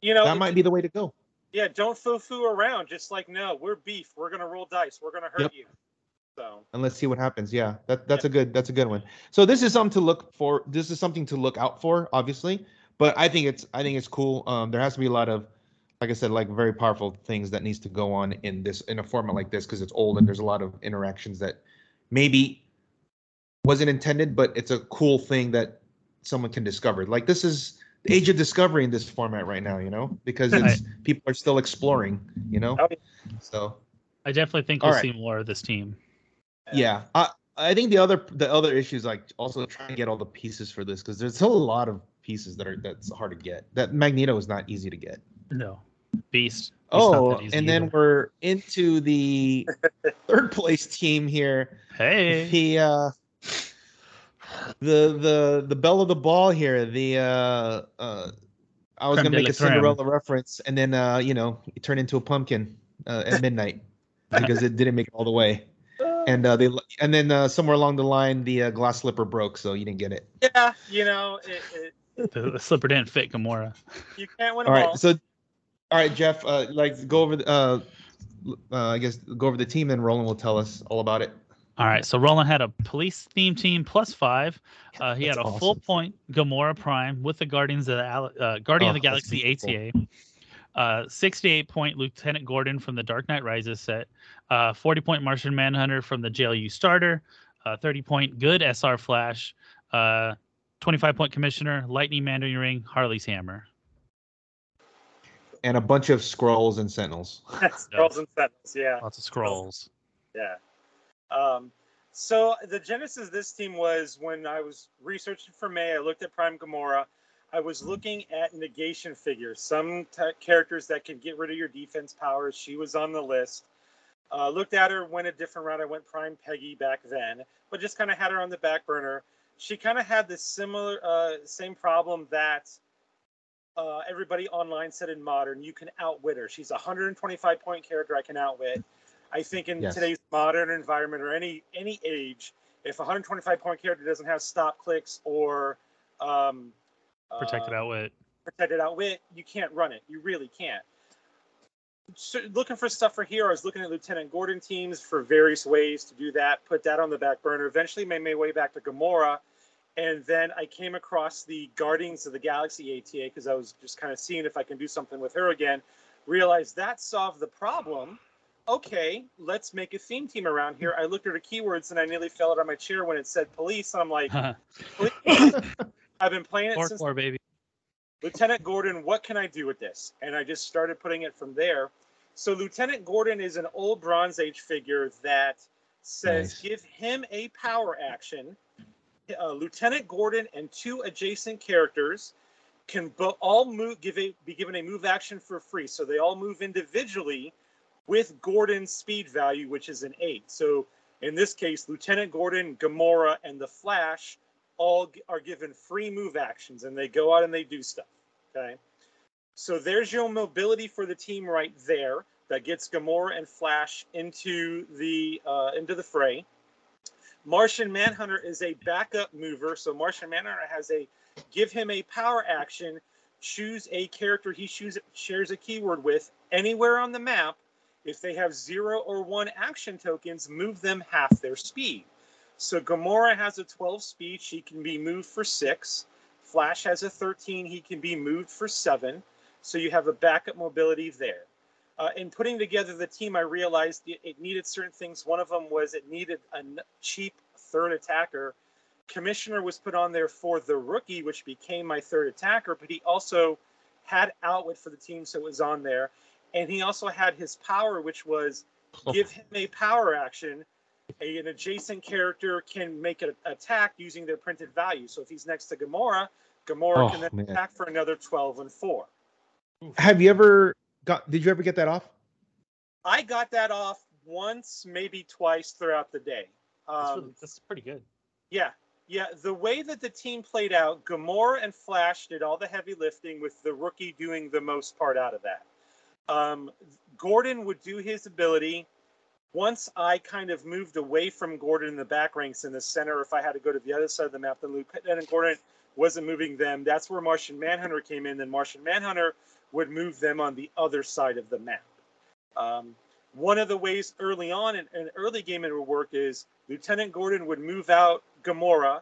you know, that might be the way to go. yeah, don't foo-foo around. Just like, no, we're beef. We're going to roll dice. We're going to hurt Yep. you. So, And let's see what happens. Yeah, that that's a good that's a good one. So this is something to look for. This is something to look out for, obviously. But I think it's I think it's cool. Um, there has to be a lot of, like I said, like very powerful things that needs to go on in this in a format like this because it's old and there's a lot of interactions that maybe wasn't intended, but it's a cool thing that someone can discover. Like this is the age of discovery in this format right now, you know, because it's people are still exploring, you know. Oh. So I definitely think we'll right. see more of this team. Yeah i i think the other the other issue is like also trying to get all the pieces for this because there's still a lot of pieces that are that's hard to get that magneto is not easy to get No. Beast. He's oh and then either. we're into the third place team here Hey. the uh the the the bell of the ball here the uh uh I was Creme gonna make a creme. Cinderella reference, and then uh, you know, it turned into a pumpkin uh, at midnight because it didn't make it all the way. And uh, they and then uh, somewhere along the line the uh, glass slipper broke, so you didn't get it. yeah, you know, it, it, The, the slipper didn't fit Gamora. you can't win All them right, all. so all right, Jeff, uh, like go over the, uh, uh, I guess go over the team, then Roland will tell us all about it. All right, so Roland had a police theme team plus five. Uh, he had a That's full point Gamora Prime with the Guardians of the uh, Guardian Oh, of the Galaxy beautiful. ATA. Uh, 68 point Lieutenant Gordon from the Dark Knight Rises set. Uh, 40 point Martian Manhunter from the JLU starter. Uh, 30 point Good SR Flash. Uh, 25 point Commissioner, Lightning Mandarin Ring, Harley's Hammer. And a bunch of scrolls and sentinels. Scrolls and Sentinels, yeah. Lots of scrolls. Yeah. Um, so the genesis of this team was when I was researching for May. I looked at Prime Gamora. I was looking at negation figures, some t- characters that can get rid of your defense powers. She was on the list. Uh, looked at her, went a different route. I went Prime Peggy back then, but just kind of had her on the back burner. She kind of had this similar, uh, same problem that uh, everybody online said in modern. You can outwit her. She's a 125 point character I can outwit. I think in Yes. today's modern environment or any any age, if a 125 point character doesn't have stop clicks or um, Protected um, outwit. protected outwit, you can't run it. You really can't. So looking for stuff for here, I was looking at Lieutenant Gordon teams for various ways to do that. Put that on the back burner. Eventually, made my way back to Gamora, and then I came across the Guardians of the Galaxy ATA because I was just kind of seeing if I can do something with her again. Realized that solved the problem. Okay, let's make a theme team around here. I looked at the keywords and I nearly fell out of my chair when it said police. And I'm like, police? I've been playing it Four since four baby. Lieutenant Gordon, what can I do with this? And I just started putting it from there. So Lieutenant Gordon is an old Bronze Age figure that says Nice. give him a power action. Uh, Lieutenant Gordon and two adjacent characters can bo- all move, give a, be given a move action for free. So they all move individually with Gordon's speed value, which is an eight. So in this case, Lieutenant Gordon, Gamora, and the Flash all are given free move actions and they go out and they do stuff. Okay. So there's your mobility for the team right there that gets Gamora and Flash into the uh, into the fray. Martian Manhunter is a backup mover, so Martian Manhunter has a give him a power action, choose a character he shares a keyword with anywhere on the map. If they have zero or one action tokens, move them half their speed. So Gamora has a 12 speed, she can be moved for six. Flash has a 13, he can be moved for seven. So you have a backup mobility there. Uh, in putting together the team, I realized it, it needed certain things. One of them was it needed a cheap third attacker. Commissioner was put on there for the rookie, which became my third attacker, but he also had outwit for the team, so it was on there. And he also had his power, which was give him a power action. A, an adjacent character can make an attack using their printed value. So if he's next to Gamora, Gamora Oh, can then man. attack for another 12 and 4. Have you ever got? Did you ever get that off? I got that off once, maybe twice throughout the day. That's, Um, really, that's pretty good. yeah, yeah. The way that the team played out, Gamora and Flash did all the heavy lifting, with the rookie doing the most part out of that. Um, Gordon would do his ability. Once I kind of moved away from Gordon in the back ranks in the center, if I had to go to the other side of the map, then Lieutenant Gordon wasn't moving them. That's where Martian Manhunter came in. Then Martian Manhunter would move them on the other side of the map. Um, one of the ways early on in an early game it would work is Lieutenant Gordon would move out Gamora.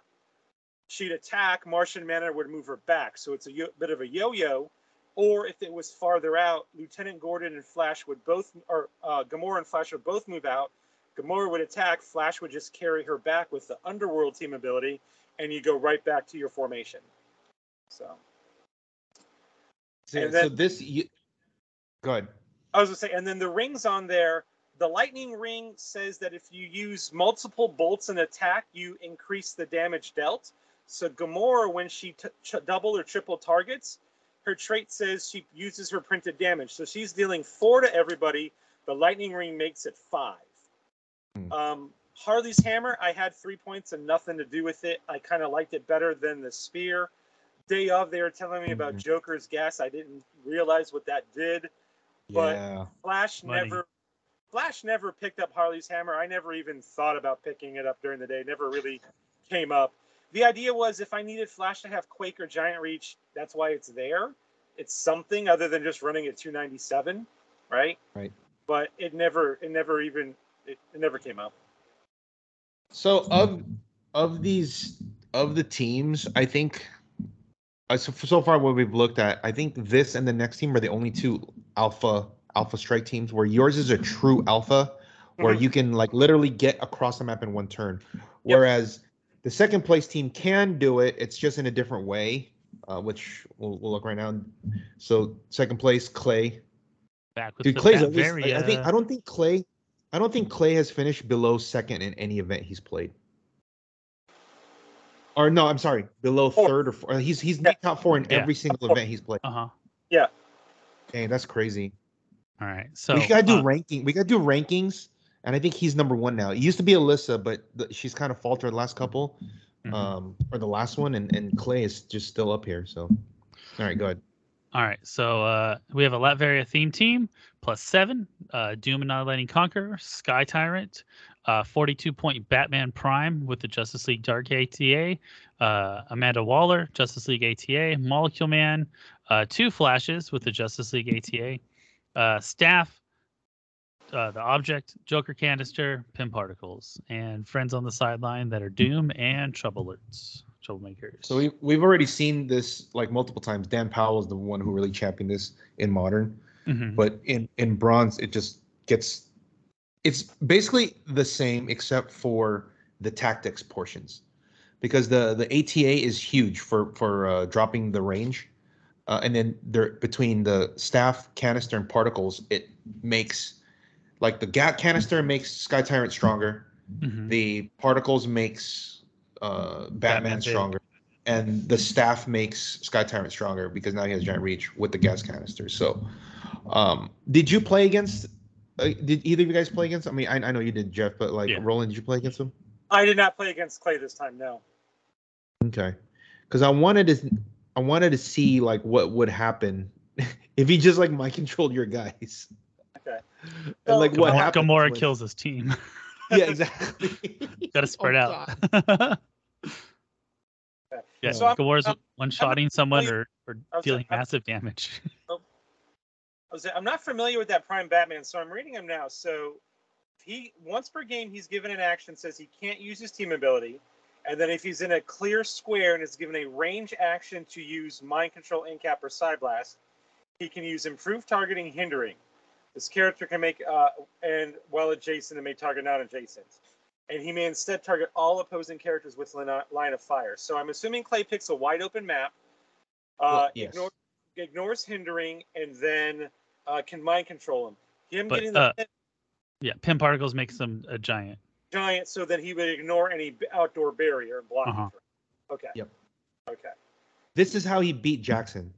She'd attack. Martian Manhunter would move her back. So it's a yo- bit of a yo-yo. Or if it was farther out, Lieutenant Gordon and Flash would both, or uh, Gamora and Flash would both move out. Gamora would attack. Flash would just carry her back with the Underworld team ability, and you go right back to your formation. So So, And so then- this. You, go ahead. I was gonna say, and then the rings on there. The lightning ring says that if you use multiple bolts in attack, you increase the damage dealt. So Gamora, when she t- ch- double or triple targets, her trait says she uses her printed damage. So she's dealing four to everybody. The lightning ring makes it five. Hmm. Um, Harley's hammer, I had three points and nothing to do with it. I kind of liked it better than the spear. Day of, they were telling me about Mhm. Joker's gas. I didn't realize what that did. But- yeah. Flash Money. never Flash never picked up Harley's hammer. I never even thought about picking it up during the day. Never really came up. The idea was if I needed Flash to have Quake or Giant Reach, that's why it's there. It's something other than just running at 297, right? Right. But it never it never even it, it never came up. So of of these of the teams, I think uh, so, so far what we've looked at, I think this and the next team are the only two alpha alpha strike teams where yours is a true alpha, where Mhm. you can like literally get across the map in one turn, whereas the second place team can do it. It's just in a different way, uh, which we'll, we'll look right now. So second place, Clay. Back with Dude, Clay's at least, Bavaria. I, I think I don't think Clay, I don't think Clay has finished below second in any event he's played. Or no, I'm sorry, below Fourth. third or four. He's he's Yeah. top four in Yeah. every single event he's played. Uh huh. Yeah. Dang, that's crazy. All right. So we gotta do uh, ranking. We gotta do rankings, and I think he's number one now. It used to be Alyssa, but the, she's kind of faltered the last couple, mhm. um, or the last one, and and Clay is just still up here. So, all right, go ahead. All right, so uh, we have a Latveria theme team plus seven, uh, Doom Annihilating Conqueror, Sky Tyrant, uh, 42 point Batman Prime with the Justice League Dark ATA, uh, Amanda Waller, Justice League ATA, Molecule Man, uh, two Flashes with the Justice League ATA, uh, Staff, uh, the Object, Joker Canister, Pym Particles, and friends on the sideline that are Doom and Trouble Alerts, Troublemakers. So we we've already seen this like multiple times. Dan Powell is the one who really championed this in modern. Mhm. but in in bronze it just gets it's basically the same except for the tactics portions because the the ATA is huge for for uh, dropping the range uh, and then there between the staff canister and particles it makes like the gat canister makes sky tyrant stronger Mhm. the particles makes uh batman, Batman big. stronger and the staff makes sky tyrant stronger because now he has giant reach with the gas canister so um did you play against uh, did either of you guys play against i mean i, I know you did jeff but like Yeah. roland did you play against him I did not play against Clay this time. No. okay because i wanted to i wanted to see like what would happen if he just like mind controlled your guys Okay. and So- like what Gamora, happened Gamora kills his team. yeah exactly Got to spread Oh, out. God. yeah, So Gamora's I'm- one shotting someone familiar- or, or I was- dealing I'm- massive damage. Oh. I was, I'm not familiar with that Prime Batman, so I'm reading him now. So he once per game he's given an action says he can't use his team ability, and then if he's in a clear square and is given a range action to use Mind Control, Incap, or Side Blast, he can use Improved Targeting, Hindering. This character can make uh, and while adjacent and may target non-adjacent, and he may instead target all opposing characters with line line of fire. So I'm assuming Clay picks a wide open map. Uh, Well, yes. ignore, ignores hindering and then uh, can mind control him. Him But, getting the uh, pin yeah, Pym particles makes them a giant. giant, so then he would ignore any outdoor barrier and block. Uh-huh. Okay. Yep. Okay. this is how he beat jackson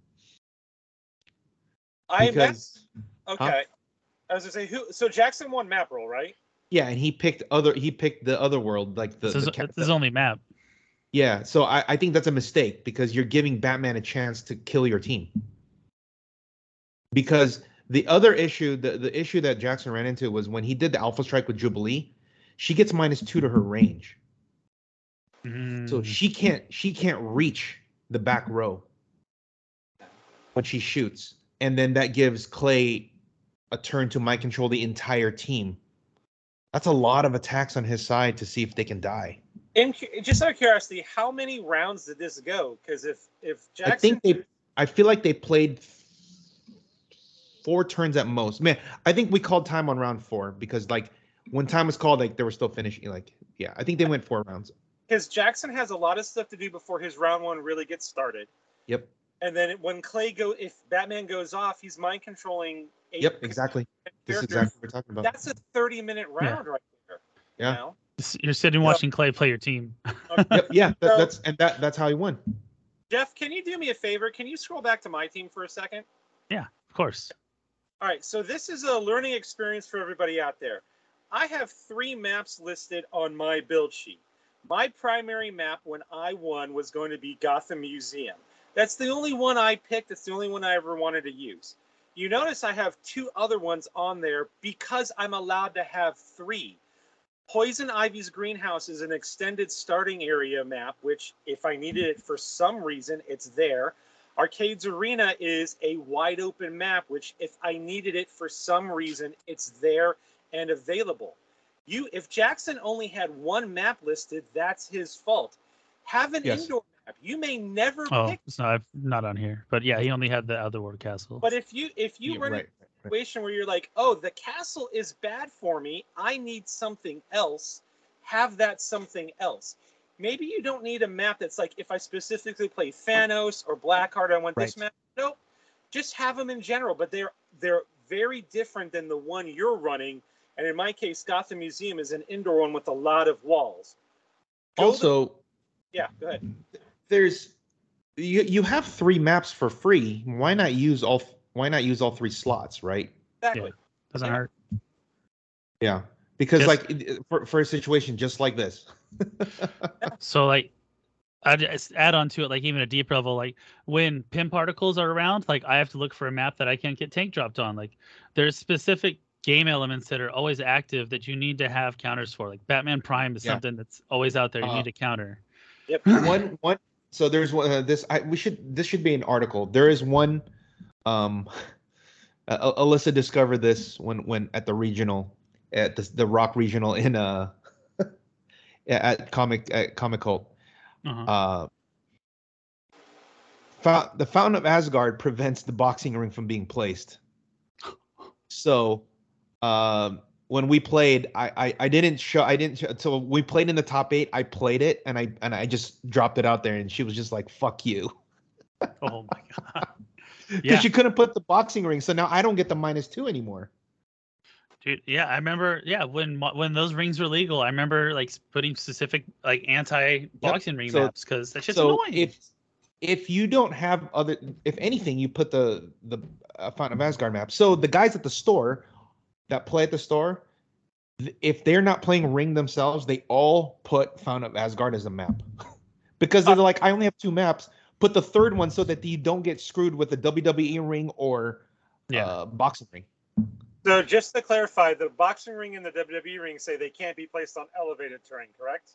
I because okay. I was gonna say who. So Jackson won map roll, right? Yeah, and he picked other. He picked the other world, like the. this is the this is only map. yeah, so I, I think that's a mistake because you're giving Batman a chance to kill your team. Because the other issue, the, the issue that Jackson ran into was when he did the Alpha Strike with Jubilee, she gets minus two to her range, so Mm, she can't she can't reach the back row when she shoots, and then that gives Clay a turn to mind control the entire team. That's a lot of attacks on his side to see if they can die. Cu- just out of curiosity, how many rounds did this go? Because if if Jackson, I think they. I feel like they played four turns at most. Man, I think we called time on round four because like when time was called, like they were still finishing. Like yeah, I think they went four rounds. because Jackson has a lot of stuff to do before his round one really gets started. Yep. And then when Clay go, if Batman goes off, he's mind controlling. eight Yep. Exactly. This is exactly what we're talking about. That's a thirty-minute round right there. Yeah. You know? you're sitting watching Clay play your team. Yep. Yeah. That, So- that's and that that's how he won. Jeff, can you do me a favor? Can you scroll back to my team for a second? Yeah, Of course. All right, so this is a learning experience for everybody out there. I have three maps listed on my build sheet. My primary map when I won was going to be Gotham Museum. That's the only one I picked. It's the only one I ever wanted to use. You notice I have two other ones on there because I'm allowed to have three. Poison Ivy's Greenhouse is an extended starting area map, which, if I needed it for some reason, it's there. Arcades Arena is a wide open map, which, if I needed it for some reason, it's there and available. You, if Jackson only had one map listed, that's his fault. Have an Yes. indoor map. You may never Oh, pick, it's not not on here, but yeah, he only had the other Otherworld castle. but if you if you Yeah, run right, into right, a right. situation where you're like, oh, the castle is bad for me, I need something else. Have that something else. Maybe you don't need a map that's like, if I specifically play Thanos or Blackheart, I want this map. Nope. Just have them in general, but they're they're very different than the one you're running. And in my case, Gotham Museum is an indoor one with a lot of walls. Go the- Also, yeah, go ahead. There's you you have three maps for free. Why not use all why not use all three slots, right? Exactly. Doesn't yeah. hurt. Yeah. Because Just- like for, for a situation just like this. So like, I just add on to it like even a deeper level like when Pym particles are around, like I have to look for a map that I can't get tank dropped on. Like there's specific game elements that are always active that you need to have counters for. Like Batman Prime is Yeah. something that's always out there. You Uh, need to counter. Yep. one one so there's one uh, this I we should this should be an article. There is one um uh, Alyssa discovered this when when at the regional at the the Rock regional in uh at comic at Comic Cult. Uh-huh. Uh Fou- the Fountain of Asgard prevents the boxing ring from being placed. So, um, when we played, I, I I didn't show I didn't show, so we played in the top eight. I played it and I and I just dropped it out there, and she was just like, "Fuck you," oh my god. because Yeah. she couldn't put the boxing ring. So now I don't get the minus two anymore. Dude, yeah, I remember. Yeah, when when those rings were legal, I remember like putting specific like anti boxing ring so- maps because that shit's so annoying. if if you don't have other, if anything, you put the the uh, Fountain of Asgard map. So the guys at the store that play at the store, if they're not playing Ring themselves, they all put Found of Asgard as a map because they're like, I only have two maps. Put the third one so that you don't get screwed with the WWE ring or yeah, uh, boxing ring. So just to clarify, the boxing ring and the WWE ring say they can't be placed on elevated terrain, correct?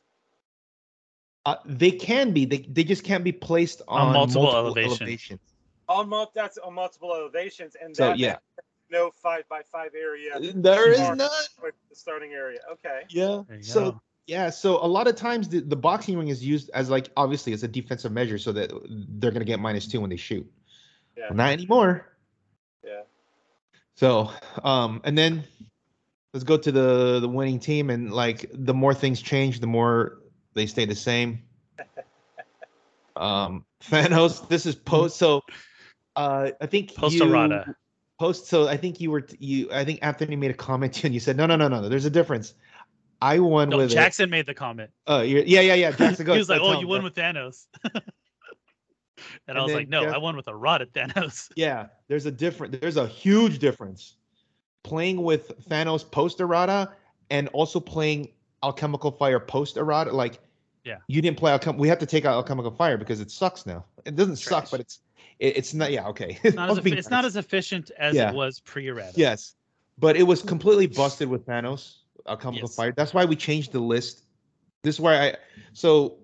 Uh, they can be. They, they just can't be placed on, On multiple elevation. elevations. On mul- that's on multiple elevations, and So that yeah, no five by five area there is Mark. none. with the starting area. Okay. Yeah. So go. yeah, so a lot of times the, the boxing ring is used as like obviously as a defensive measure so that they're gonna get minus two when they shoot. Yeah. Well, not anymore. Yeah. So um and then let's go to the the winning team and like the more things change, the more they stay the same. Um Thanos, this is post so uh I think Post you- errata. Post so i think you were you i think anthony made a comment to you and you said no no no no there's a difference i won No, with it. Jackson made the comment. Oh, yeah, yeah, yeah. Jackson, go he was like, "Oh, him, you won bro." with Thanos," and, And I was then like, "No, Jeff- I won with a rod at Thanos." Yeah, there's a different. There's a huge difference playing with Thanos post errata and also playing Alchemical Fire post errata. Like, Yeah. you didn't play Alchem. We have to take out Alchemical Fire because it sucks now. It doesn't suck, but it's it, it's not. Yeah, okay. It's not, as, effi- it's not as efficient as Yeah. it was pre-errata. Yes, but it was completely busted with Thanos, Alchemical Yes. Fire. That's why we changed the list. This is why I. So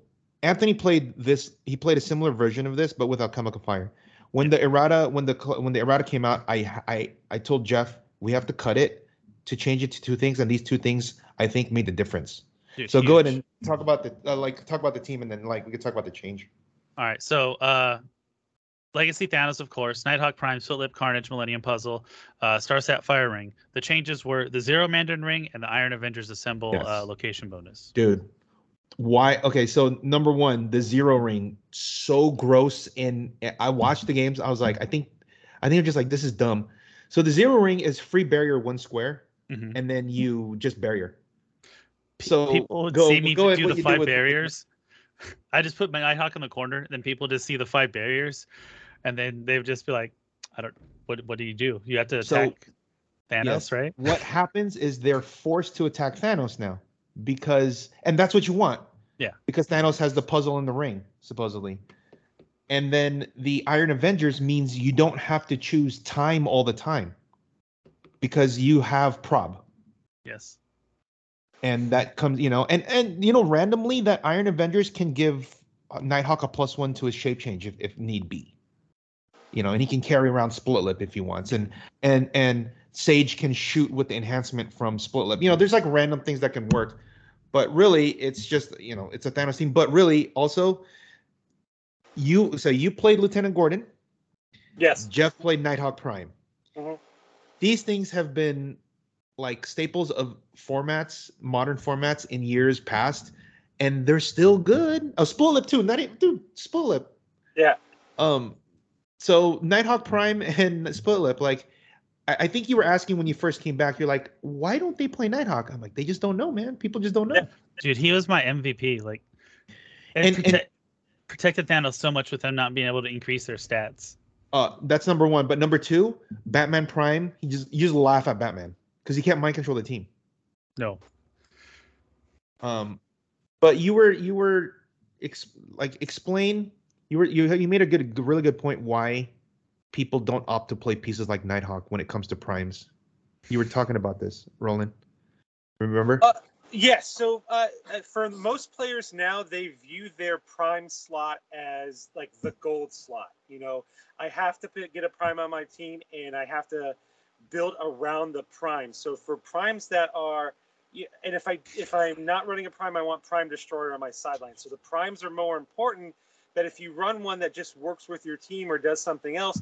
Anthony played this. He played a similar version of this, but without Alchemical Fire. When the errata, when the when the errata came out, I I I told Jeff we have to cut it to change it to two things, and these two things I think made the difference. Dude, So go ahead and talk about the uh, like talk about the team, and then like we could talk about the change. All right, so uh, Legacy Thanos, of course, Nighthawk Prime, Split Lip Carnage, Millennium Puzzle, uh, Starsat Fire Ring. The changes were the Zero Mandarin Ring and the Iron Avengers Assemble Yes. uh, location bonus. dude why okay so number one the zero ring so gross and i watched the games i was like i think i think i'm just like this is dumb so the zero ring is free barrier one square Mhm. and then you just barrier so people would go- see me go do the five with- barriers. I just put my Nighthawk in the corner, and then people just see the five barriers, and then they would just be like, "I don't. What? What do you do? You have to So- attack Thanos, yes. right?" what happens is they're forced to attack thanos now because and that's what you want Yeah. because thanos has the puzzle in the ring supposedly and then the iron avengers means you don't have to choose time all the time because you have prob Yes. And that comes you know and and you know randomly that iron avengers can give uh, nighthawk a plus one to his shape change if, if need be you know and he can carry around split lip if he wants and and and Sage can shoot with the enhancement from Split Lip. You know, there's like random things that can work, but really, it's just you know, it's a Thanos team. But really, also, you so you played Lieutenant Gordon. Yes. Jeff played Nighthawk Prime. Mhm. These things have been like staples of formats, modern formats in years past, and they're still good. Oh, Split Lip too. Not even, dude, Split Lip. Yeah. Um, so Nighthawk Prime and Split Lip, like, I, I think you were asking when you first came back. You're like, why don't they play Nighthawk? I'm like, they just don't know, man. People just don't know. Yeah. Dude, he was my MVP. Like, it And- prote- and- protected Thanos so much with them not being able to increase their stats. Uh, that's number one. But number two, Batman Prime. He just you just laugh at Batman because he can't mind control the team. No, Um, but you were you were ex- like explain you were you you made a good really good point why people don't opt to play pieces like Nighthawk when it comes to primes. You were talking about this, Roland. Remember? Uh, Yes. So uh, uh, for most players now, they view their prime slot as like the gold slot. You know, I have to put, get a prime on my team, and I have to build around the prime. So for primes that are, and if I if I'm not running a prime, I want prime destroyer on my sideline. So the primes are more important. That if you run one that just works with your team or does something else,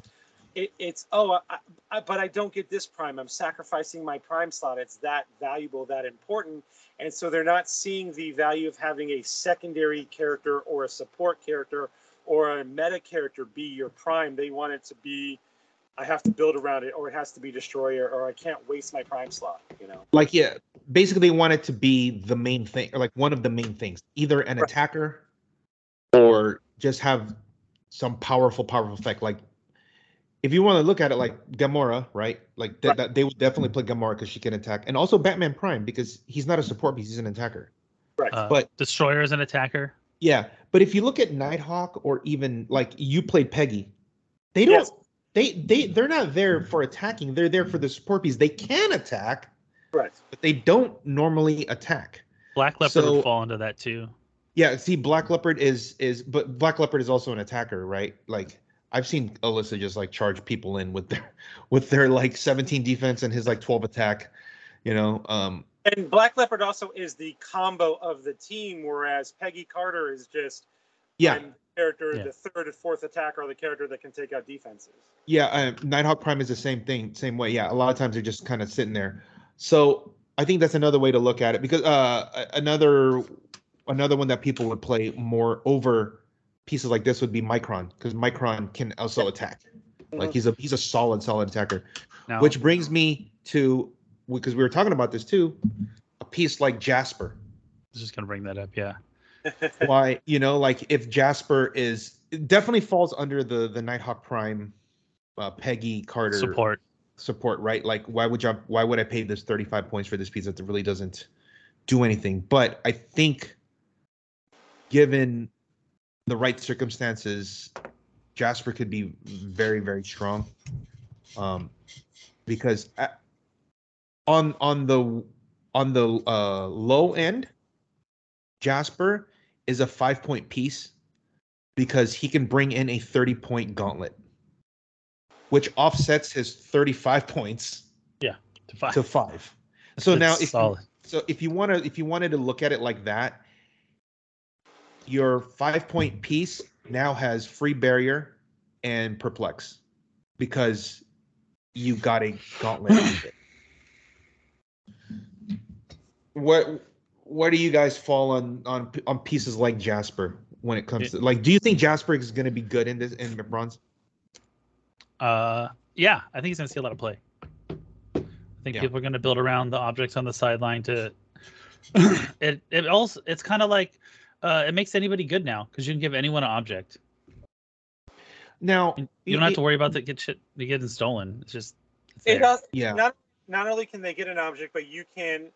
it, it's oh, I, I, but I don't get this prime. I'm sacrificing my prime slot. It's that valuable, that important and so they're not seeing the value of having a secondary character or a support character or a meta character be your prime they want it to be i have to build around it or it has to be destroyer or i can't waste my prime slot you know like yeah, basically they want it to be the main thing or like one of the main things, either an Right. attacker or just have some powerful powerful effect. Like if you want to look at it like Gamora, right? Like that, Right. that they would definitely play Gamora because she can attack, and also Batman Prime because he's not a support piece; he's an attacker. right uh, But- Destroyer is an attacker. Yeah, but if you look at Nighthawk or even like you played Peggy, they don't. Yes. They they they're not there for attacking. They're there for the support piece. They can attack, right but they don't normally attack. Black Leopard So- would fall into that too. Yeah, see, Black Leopard is is but Black Leopard is also an attacker, right? Like I've seen Alyssa just like charge people in with their with their like 17 defense and his like 12 attack, you know. Um and black leopard also is the combo of the team whereas peggy carter is just yeah, I'm the character Yeah. the third and fourth attacker or the character that can take out defenses yeah, uh, Nighthawk Prime is the same thing, same way. Yeah, a lot of times they're just kind of sitting there. So I think that's another way to look at it because uh another another one that people would play more over pieces like this would be Micron because Micron can also attack. Like he's a he's a solid solid attacker. Now, Which brings me to because we were talking about this too, a piece like Jasper. I was just gonna bring that up. Yeah, Why you know like if Jasper is definitely falls under the the Nighthawk Prime, uh, Peggy Carter support. support right? Like why would you why would I pay this thirty five points for this piece that really doesn't do anything? But I think given the right circumstances, Jasper could be very very strong. Um, because at, on on the on the uh, low end, Jasper is a five point piece because he can bring in a thirty point gauntlet, which offsets his thirty five points Yeah, To five. to five. So It's now if you, so if you want to if you wanted to look at it like that, your five point piece now has free barrier and perplex because you got a gauntlet. What where do you guys fall on on on pieces like Jasper when it comes to like? Do you think Jasper is going to be good in this in the bronze? Uh, yeah, I think he's gonna see a lot of play. I think Yeah. people are gonna build around the objects on the sideline to. it it also it's kind of like uh, it makes anybody good now because you can give anyone an object. Now You you don't have to worry about the get shit getting stolen. It's just it's it there. does Yeah. not not only can they get an object, but you can ha-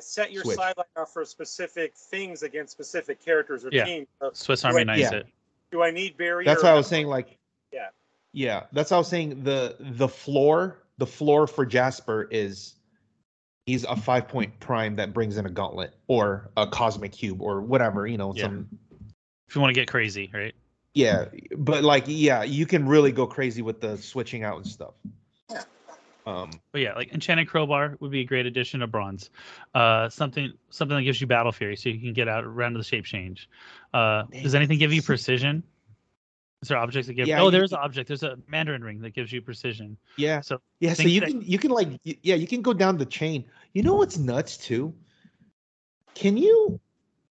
set your Switch. sideline up for specific things against specific characters or Yeah. teams. So Swiss Army knife yeah. it. do I need barrier? That's what I was saying. Like, Yeah. yeah. That's what I was saying. The the floor, the floor for Jasper is he's a five point prime that brings in a gauntlet or a cosmic cube or whatever. You know, Yeah. some If you want to get crazy, right? yeah. But like, yeah, you can really go crazy with the switching out and stuff. Um, But yeah, like enchanted crowbar would be a great addition to bronze. Uh, something something that gives you battle fury, so you can get out around the shape change. Uh, does anything give you precision? Is there objects that give? Yeah, oh, you- there's an object. There's a mandarin ring that gives you precision. yeah, So yeah. So you that- can you can like yeah you can go down the chain. You know what's nuts too? Can you?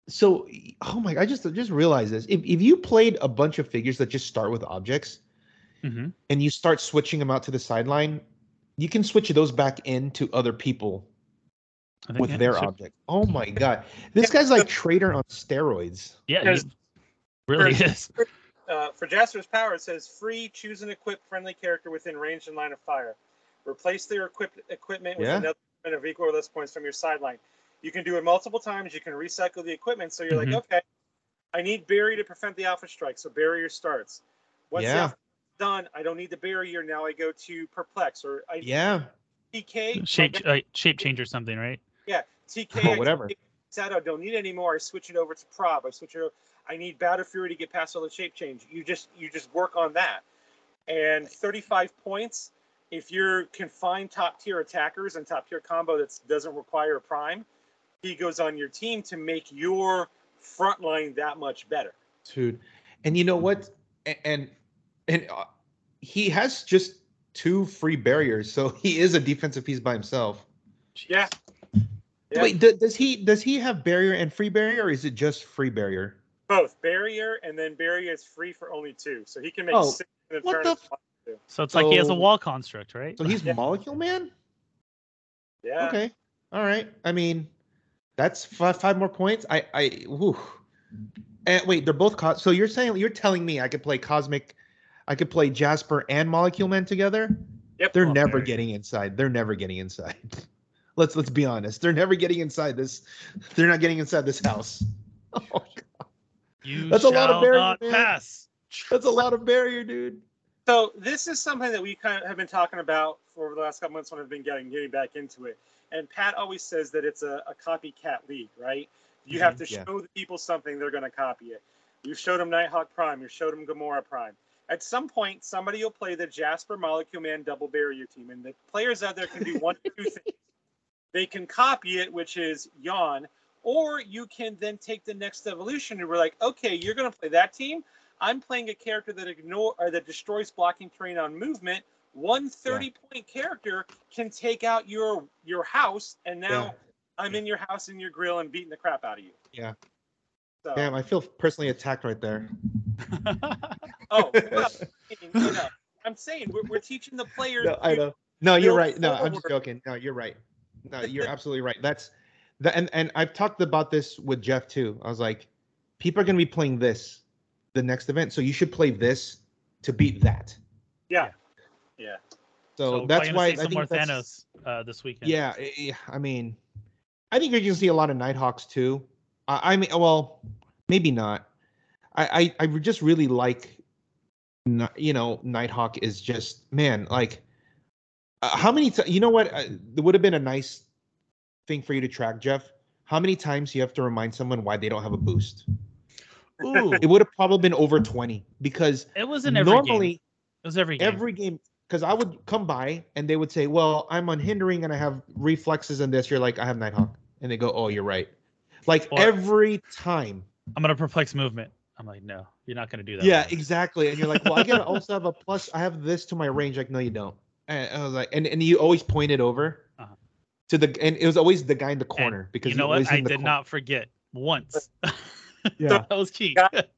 So oh my! God, I just I just realized this. If if you played a bunch of figures that just start with objects mhm. and you start switching them out to the sideline, you can switch those back into other people with their sure. object. Oh my god, this guy's like Trader on steroids. Yeah, he really there's- is. Uh, for Jasper's power, it says free. Choose and equip friendly character within range and line of fire. Replace their equipped equipment with Yeah. another equipment of equal or less points from your sideline. You can do it multiple times. You can recycle the equipment. So you're Mhm. like, okay, I need Barry to prevent the alpha strike. So barrier starts. Once the Yeah. alpha is done, I don't need the barrier. Now I go to perplex or I Yeah, TK. Shape uh, shape change or something, right? Yeah, TK. Oh, I whatever. take this out, I don't need it anymore. I switch it over to prob. I switch it. Over. I need Battle Fury to get past all the shape change. You just you just work on that. And 35 points. If you're confined top tier attackers and top tier combo that doesn't require a prime, he goes on your team to make your front line that much better. dude. And you know what? A- And and uh, he has just two free barriers, so he is a defensive piece by himself. Yeah. Yeah. Wait, do, does he does he have barrier and free barrier, or is it just free barrier? Both barrier and then barrier is free for only two, so he can make Oh, six in a what turn. the if he wants So it's like he has a wall construct, right? So he's Yeah. molecule man. yeah. Okay, all right. I mean, that's five five more points. I I whew. And wait, they're both co- so you're saying you're telling me I could play cosmic, I could play Jasper and Molecule Man together? Yep. They're Oh, never getting inside. They're never getting inside. Let's let's be honest. They're never getting inside this. They're not getting inside this house. Oh, god. You That's a lot of barrier, pass. that's a lot of barrier, dude. So this is something that we kind of have been talking about for the last couple months when I've been getting getting back into it. And Pat always says that it's a, a copycat league, right? You have mm-hmm. to yeah. show the people something, they're going to copy it. You showed them Nighthawk Prime, you showed them Gamora Prime. At some point, somebody will play the Jasper Molecule Man double barrier team, and the players out there can do one two things. They can copy it, which is yawn, or you can then take the next evolution and we're like, okay, you're going to play that team. I'm playing a character that ignore or that destroys blocking terrain on movement. One 30 point character can take out your your house, and now Yeah. I'm in your house in your grill and beating the crap out of you. Yeah. So, Damn, I feel personally attacked right there. oh, well, you know, I'm saying we're, we're teaching the players. No, I know. No, you're Build right. No, I'm just joking. No, you're right. No, you're absolutely right. That's the and and I've talked about this with Jeff too. I was like, people are gonna be playing this the next event, so you should play this to beat that. Yeah. Yeah. So, So that's why see I some think more Thanos uh, this weekend. Yeah, I- I I mean, I think you're gonna see a lot of Nighthawks too. I, I mean, well, maybe not. I I, I just really like, you know, Nighthawk is just man like. Uh, how many? T- you know what? Uh, there would have been a nice thing for you to track, Jeff. How many times you have to remind someone why they don't have a boost? Ooh, It would have probably been over twenty because it was in every normally game. It was every game. every game because I would come by and they would say, "Well, I'm unhindering and I have reflexes and this." You're like, "I have Nighthawk," and they go, "Oh, you're right." Like Or- every time. I'm gonna perplex movement. I'm like, no, you're not gonna do that. Yeah, Ryan. exactly. And you're like, "Well, I get also have a plus. I have this to my range." Like, no, you don't. And I was like, and and you always point it over Uh-huh. to the, and it was always the guy in the And corner because you know what? I did cor- not forget once. Yeah. that was key. Yeah.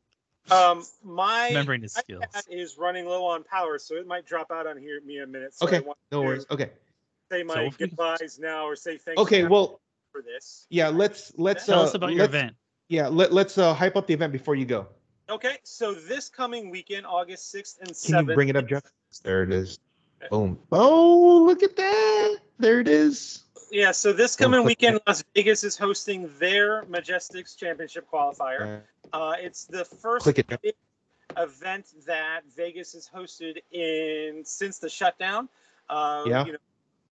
Um, my Remembering his skills. is running low on power, so it might drop out on here me a minute. So I Okay, want No to worries. Okay. Say my if we- goodbyes now, or say thanks. Okay. for- Well, for this. yeah. Let's let's Tell uh, us about your event. Yeah. Let let's uh, hype up the event before you go. Okay, so this coming weekend, August sixth and seventh. Can you bring it up, Jeff? There it is. Boom. Oh, look at that. There it is. Yeah, so this coming weekend, Las Vegas is hosting their Majestix Championship qualifier. Uh, Uh, it's the first it. Big event that Vegas has hosted in since the shutdown. Uh, Yeah. You know,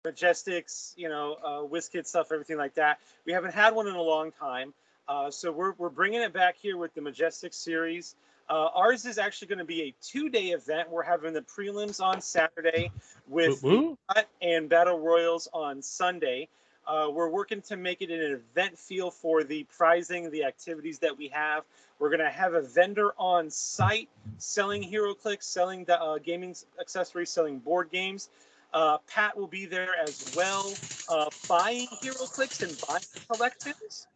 Majestix, you know, uh, WizKid stuff, everything like that. We haven't had one in a long time. Uh, so we're, we're bringing it back here with the Majestix Series. Uh, ours is actually going to be a two-day event. We're having the prelims on Saturday with Woo-woo. and battle royals on Sunday. Uh, we're working to make it an event feel for the prizing, the activities that we have. We're going to have a vendor on site selling HeroClix, selling the uh, gaming accessories, selling board games. Uh, Pat will be there as well, uh, buying clicks and buying collections.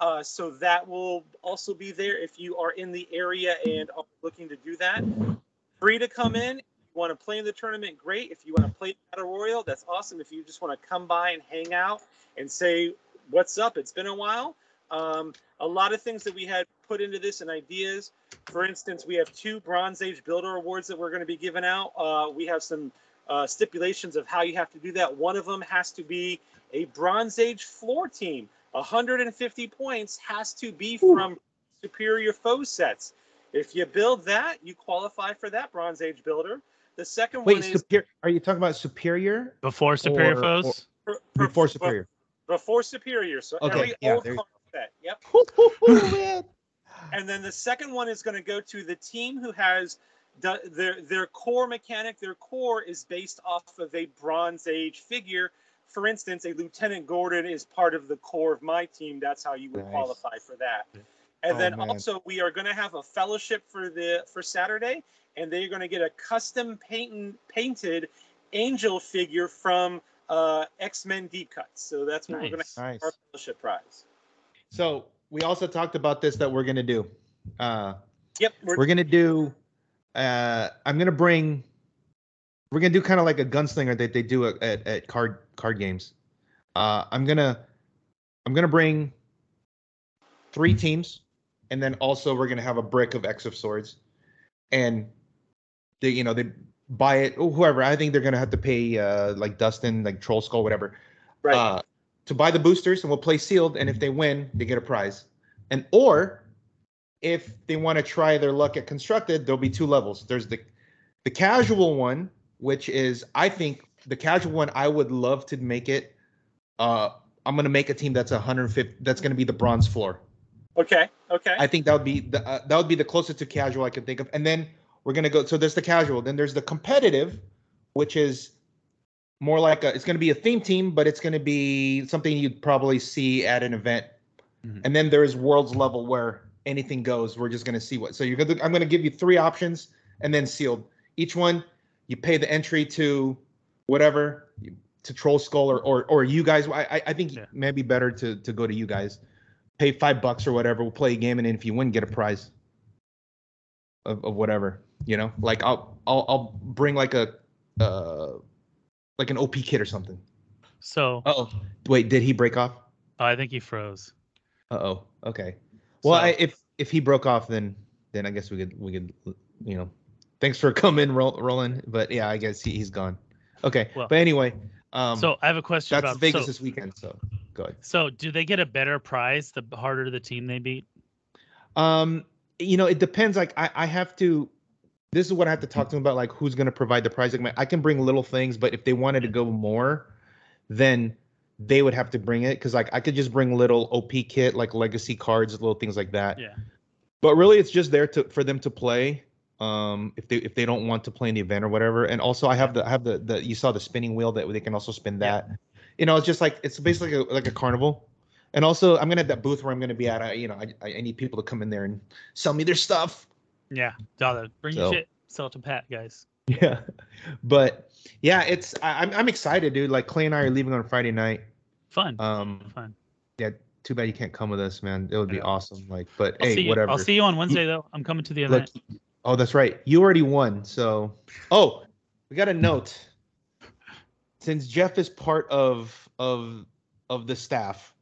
Uh, so that will also be there if you are in the area and are looking to do that. Free to come in. If you want to play in the tournament, great. If you want to play Battle Royal, that's awesome. If you just want to come by and hang out and say, What's up? It's been a while. Um, a lot of things that we had put into this and ideas. For instance, we have two Bronze Age Builder Awards that we're going to be giving out. Uh, we have some uh, stipulations of how you have to do that. One of them has to be a Bronze Age floor team. 150 points has to be from superior foe sets. If you build that, you qualify for that Bronze Age builder. The second Wait, one is superior? Are you talking about superior Before Superior Or- Foes? for- for- before superior? Before superior. So Okay, every yeah, old there you- card set. Yep. And then the second one is going to go to the team who has the, their their core mechanic. Their core is based off of a Bronze Age figure. For instance, a Lieutenant Gordon is part of the core of my team. That's how you would Nice. qualify for that. And Oh, then man. also we are going to have a fellowship for the for Saturday, and they're going to get a custom paint, painted angel figure from uh, X Men Deep Cuts. So that's what we're going Nice. to Nice. our fellowship prize. So we also talked about this that we're gonna do. Uh, Yep, we're, we're gonna do. Uh, I'm gonna bring. We're gonna do kind of like a gunslinger that they do at, at, at card card games. Uh, I'm gonna. I'm gonna bring. Three teams, and then also we're gonna have a brick of X of Swords, and they you know they buy it or whoever. I think they're gonna have to pay uh like Dustin like Troll Skull whatever right. uh, to buy the boosters and we'll play sealed and if they win they get a prize and or if they want to try their luck at constructed there'll be two levels there's the the casual one which is i think the casual one i would love to make it uh i'm going to make a team that's 150 that's going to be the bronze floor okay. Okay. I think that would be the uh, that would be the closest to casual I could think of. And then we're gonna go. So there's the casual. Then there's the competitive, which is more like a. It's gonna be a theme team, but it's gonna be something you'd probably see at an event. Mhm. And then there is worlds level where anything goes. We're just gonna see what. So you're gonna. I'm gonna give you three options and then sealed. Each one, you pay the entry to whatever to Troll Skull or or, or you guys. I I- think Yeah. it may be better to to go to you guys pay five bucks or whatever. We'll play a game, and then if you win, get a prize of, of whatever. You know, like I'll I'll I'll bring like a uh like an OP kit or something. So Oh, wait, did he break off? I think he froze. Uh oh. Okay. Well, So- I, if if he broke off, then then I guess we could we could you know. Thanks for coming, Ro- Roland. But yeah, I guess he, he's gone. Okay. Well, but anyway, um, so I have a question that's about Vegas so, this weekend. So go ahead. so do they get a better prize the harder the team they beat? Um, you know, it depends. Like I, I have to. This is what I have to talk to them about. Like who's going to provide the prize. Like I can bring little things, but if they wanted to go more, then they would have to bring it. Because like I could just bring little OP kit, like legacy cards, little things like that. Yeah. But really, it's just there to for them to play. Um, if they if they don't want to play in the event or whatever. And also, I have the I have the the you saw the spinning wheel that they can also spin that. Yeah. You know, it's just like it's basically a, like a carnival. And also, I'm gonna have that booth where I'm gonna be at. I, you know, I, I need people to come in there and sell me their stuff. Yeah. Dollar. Bring So- your shit. Sell it to Pat, guys. Yeah, but yeah, it's I, I'm I'm excited, dude. Like Clay and I are leaving on Friday night. Fun. Um, Fun. yeah, too bad you can't come with us, man. It would be awesome. Like, but I'll hey, whatever. I'll see you on Wednesday though. I'm coming to the Look, event. oh, that's right. You already won. So, oh, we got a note. Since Jeff is part of of of the staff,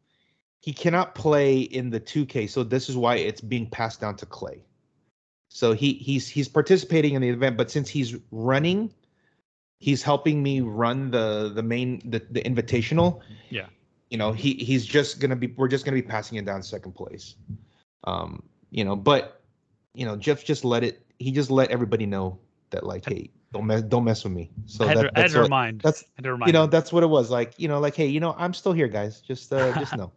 he cannot play in the 2K. So this is why it's being passed down to Clay. So he he's he's participating in the event, but since he's running, he's helping me run the the main the, the invitational. Yeah. You know, he he's just gonna be we're just gonna be passing it down second place. Um, you know, but you know, Jeff just let it he just let everybody know that like, hey, don't mess don't mess with me. So I had, that, to, I had that's to what, remind. that's I had to remind you know, him. that's what it was. Like, you know, like, hey, you know, I'm still here, guys. Just uh just know.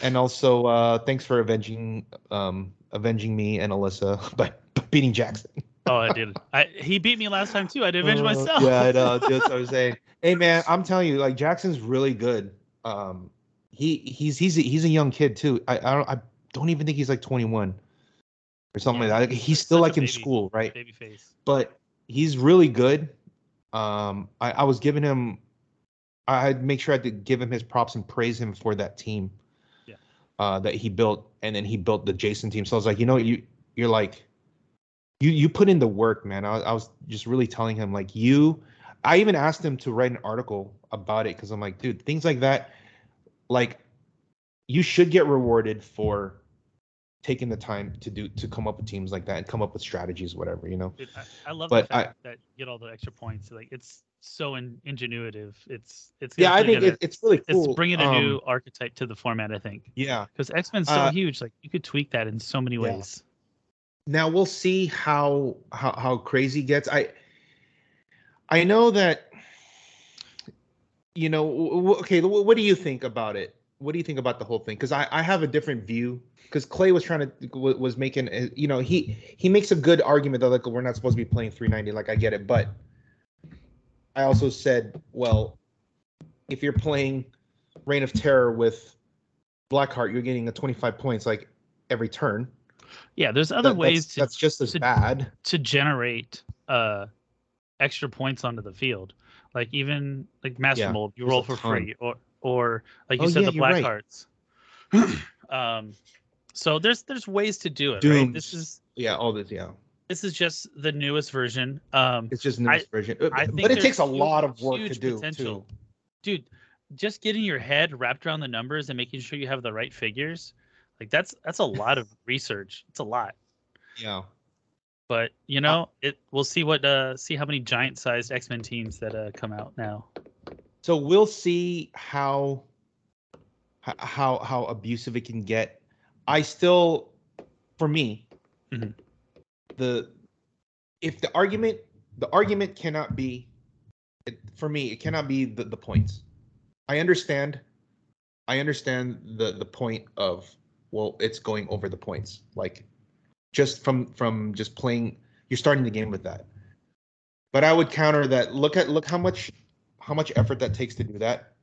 and also uh, thanks for avenging um, avenging me and Alyssa by, by beating Jackson. Oh, I did. I, he beat me last time too. I did avenge Uh, myself. Yeah, I know. That's what I was saying. Hey man, I'm telling you, like Jackson's really good. Um, he he's he's a, he's a young kid too. I I don't I don't even think he's like 21 or something Yeah, like that. He's he's still like in baby. school, right? Baby face. But he's really good. Um, I, I was giving him. I- I'd make sure I had to give him his props and praise him for that team. Uh, that he built, and then he built the Jason team. So I was like, you know, you you're like, you you put in the work, man. I, was- I was just really telling him like you. I even asked him to write an article about it because I'm like, dude, things like that, like, you should get rewarded for taking the time to do to come up with teams like that and come up with strategies, whatever, you know. Dude, I, I love But the fact that you get all the extra points. Like it's so in, ingenuitive. It's it's Yeah, I think gonna- it's really cool. it's bringing a new Um, archetype to the format. I think Yeah. because X Men's so Uh, huge. Like you could tweak that in so many Yeah. ways. Now we'll see how how how crazy gets. I I know that you know. w- w- Okay, wh- what do you think about it? What do you think about the whole thing? Because I I have a different view. Because Clay was trying to w- was making uh, you know he he makes a good argument that like we're not supposed to be playing 390. Like I get it, but I also said, well, if you're playing Reign of Terror with Blackheart, you're getting a 25 points like every turn. Yeah, there's other That- ways that's, to that's just as to- bad. to generate uh extra points onto the field. Like even like Master Yeah, Mold, you roll for ton. free, or or like you Oh, said, yeah, the black right. hearts. um, so there's there's ways to do it. Right? This is Yeah, all this. Yeah, this is just the newest version. Um, it's just newest version. Uh, I but it takes a lot of work to huge do potential. too. dude, just getting your head wrapped around the numbers and making sure you have the right figures, like that's that's a lot of research. It's a lot. Yeah. But you know, it we'll see what uh see how many giant sized X Men teams that uh come out now. So we'll see how how how abusive it can get. I still, for me, Mhm. The if the argument the argument cannot be it, for me it cannot be the, the points. I understand. I understand the the point of well, it's going over the points. Like just from from just playing, you're starting the game with that. But I would counter that. Look at look how much how much effort that takes to do that.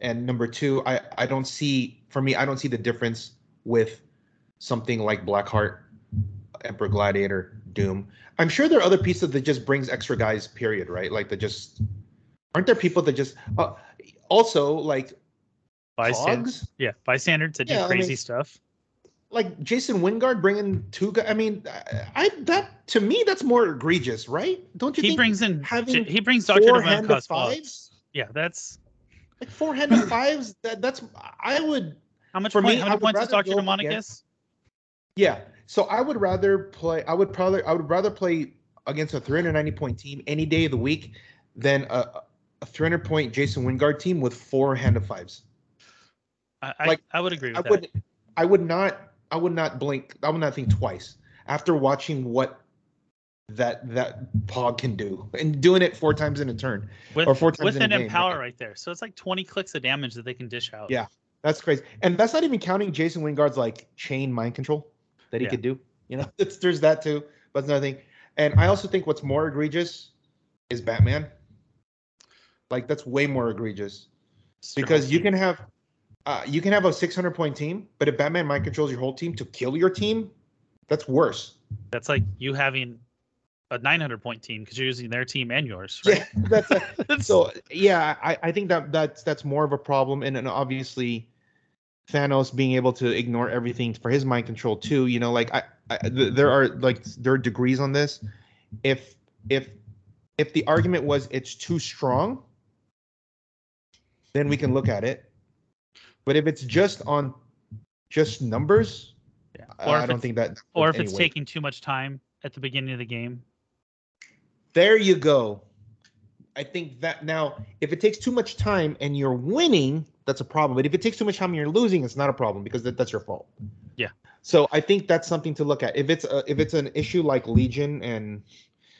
And number two, I I don't see for me I don't see the difference with something like Blackheart, Emperor Gladiator, Doom. I'm sure there are other pieces that just brings extra guys. Period. Right? Like that just aren't there people that just uh, also like Bystanders, yeah, bystanders that do Yeah, I mean, crazy stuff. like Jason Wyngarde bringing two guys. I mean, I, I that to me that's more egregious, right? Don't you He brings in having he brings Doctor of fives, Yeah, that's like four hand of fives. That that's I would how much For point, me, how many points is Doctor Demonicus? Yeah. So I would rather play. I would probably. I would rather play against a 390 point team any day of the week than a, a 300 point Jason Wyngarde team with four hand of fives. I, I, Like, I would agree with I that. would. I would not. I would not blink. I would not think twice after watching what that that Pog can do and doing it four times in a turn. with or four times with in a an game, empower right? right there. So it's like 20 clicks of damage that they can dish out. Yeah. That's crazy. And that's not even counting Jason Wyngarde's like chain mind control that he Yeah. could do. You know, it's, there's that too. But it's another thing. And I also think what's more egregious is Batman. Like that's way more egregious It's because you can have uh, you can have a 600 point team, but if Batman mind controls your whole team to kill your team, that's worse. That's like you having a 900 point team because you're using their team and yours. Right? Yeah, that's a, so yeah I, I think that that's that's more of a problem and, and obviously thanos being able to ignore everything for his mind control too you know like i, I th- there are like there are degrees on this if if if the argument was it's too strong then we can look at it but if it's just on just numbers Yeah. I- Or i don't think that or if it's taking too much time at the beginning of the game. There you go. I think that now, if it takes too much time and you're winning, that's a problem. But if it takes too much time and you're losing, it's not a problem because that, that's your fault. Yeah. So I think that's something to look at. If it's a, if it's an issue like Legion and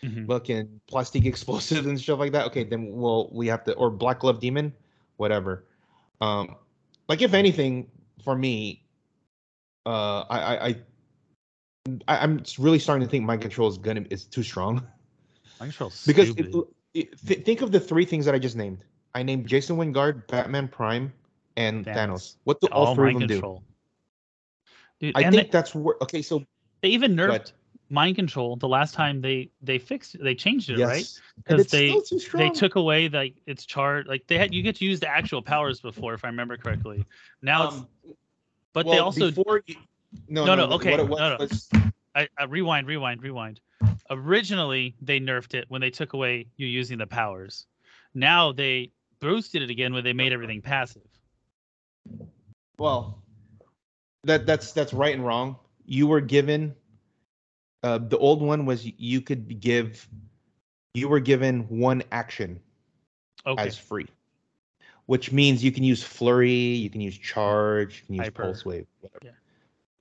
Mhm. fucking plastic explosives and stuff like that, okay, then we'll we have to or Black Glove Demon, whatever. Um, like if anything, for me, uh, I, I, I, I- I'm really starting to think mind control is gonna is too strong Mind control's because it, th- think of the three things that I just named. I named Jason Wyngarde, Batman Prime, and Thanos. Thanos. What do all all three of them control. Dude, do? I think they, that's where. Okay, so they even nerfed mind control the last time they they fixed they changed it, right? yes, and 'Cause it's they- still too strong. They took away like its chart. Like they had you get to use the actual powers before, if I remember correctly. Now it's Um, but they also before you, no, No, no, no, okay, What it was, no, no. was I, I rewind, rewind, rewind. Originally, they nerfed it when they took away you using the powers. Now they boosted it again when they made everything passive. Well, that that's that's right and wrong. You were given uh, the old one was you could give you were given one action Okay. as free, which means you can use flurry, you can use charge, you can use Hyper. pulse wave, whatever. Yeah.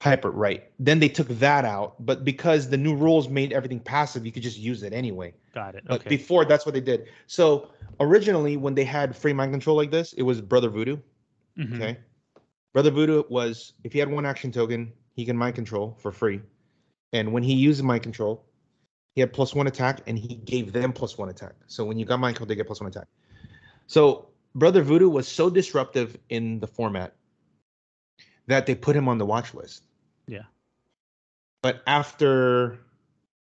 Hyper, right? Then they took that out, but because the new rules made everything passive, you could just use it anyway. Got it. But Okay. before, that's what they did. So originally, when they had free mind control like this, it was Brother Voodoo. Mhm. Okay. Brother Voodoo was if he had one action token, he can mind control for free. And when he used mind control, he had plus one attack and he gave them plus one attack. So when you got mind control, they get plus one attack. So Brother Voodoo was so disruptive in the format that they put him on the watch list. Yeah. But after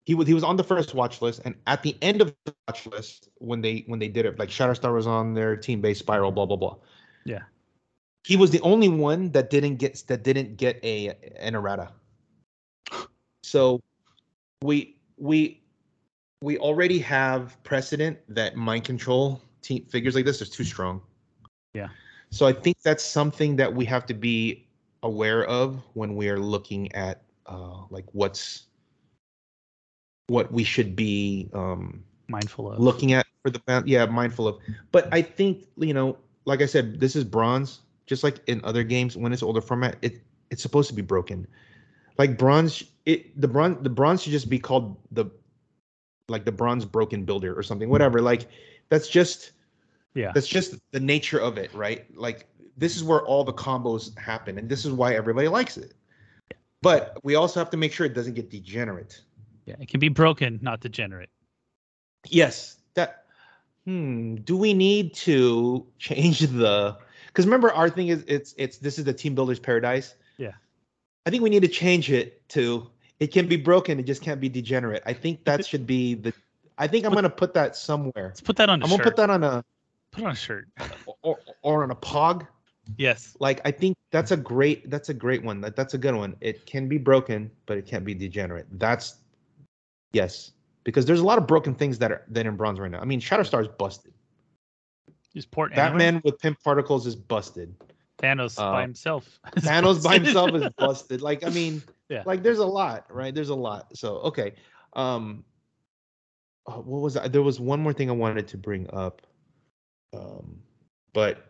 he was he was on the first watch list, and at the end of the watch list, when they when they did it, like Shatterstar was on their team based spiral, blah blah blah Yeah. he was the only one that didn't get that didn't get a an errata. So we we we already have precedent that mind control team figures like this is too strong. Yeah. So I think that's something that we have to be aware of when we are looking at uh like what's what we should be um Mindful of. looking at for the yeah mindful of. But i think you know like i said this is bronze just like in other games when it's older format it it's supposed to be broken. Like bronze it the bronze the bronze should just be called the like the bronze broken builder or something whatever. Like that's just Yeah. that's just the nature of it right? Like this is where all the combos happen and this is why everybody likes it but we also have to make sure it doesn't get degenerate Yeah. It can be broken, not degenerate. Yes, that. Hmm. Do we need to change the? Because remember, our thing is it's it's this is the team builder's paradise. Yeah. I think we need to change it to it can be broken, it just can't be degenerate. I think that should be the. I think I'm gonna put that somewhere. Let's put that on a I'm shirt. gonna put that on a Put on a shirt. or, or on a pog. Yes. Like I think that's a great that's a great one. That that's a good one. It can be broken, but it can't be degenerate. That's yes, because there's a lot of broken things that are that are in bronze right now. I mean, Shatterstar is busted. Just port. Batman with Pym particles is busted. Thanos uh, by himself. Thanos by himself is busted. Like I mean, Yeah. like there's a lot, right? There's a lot. So okay, um, uh, what was that? There was one more thing I wanted to bring up, um, but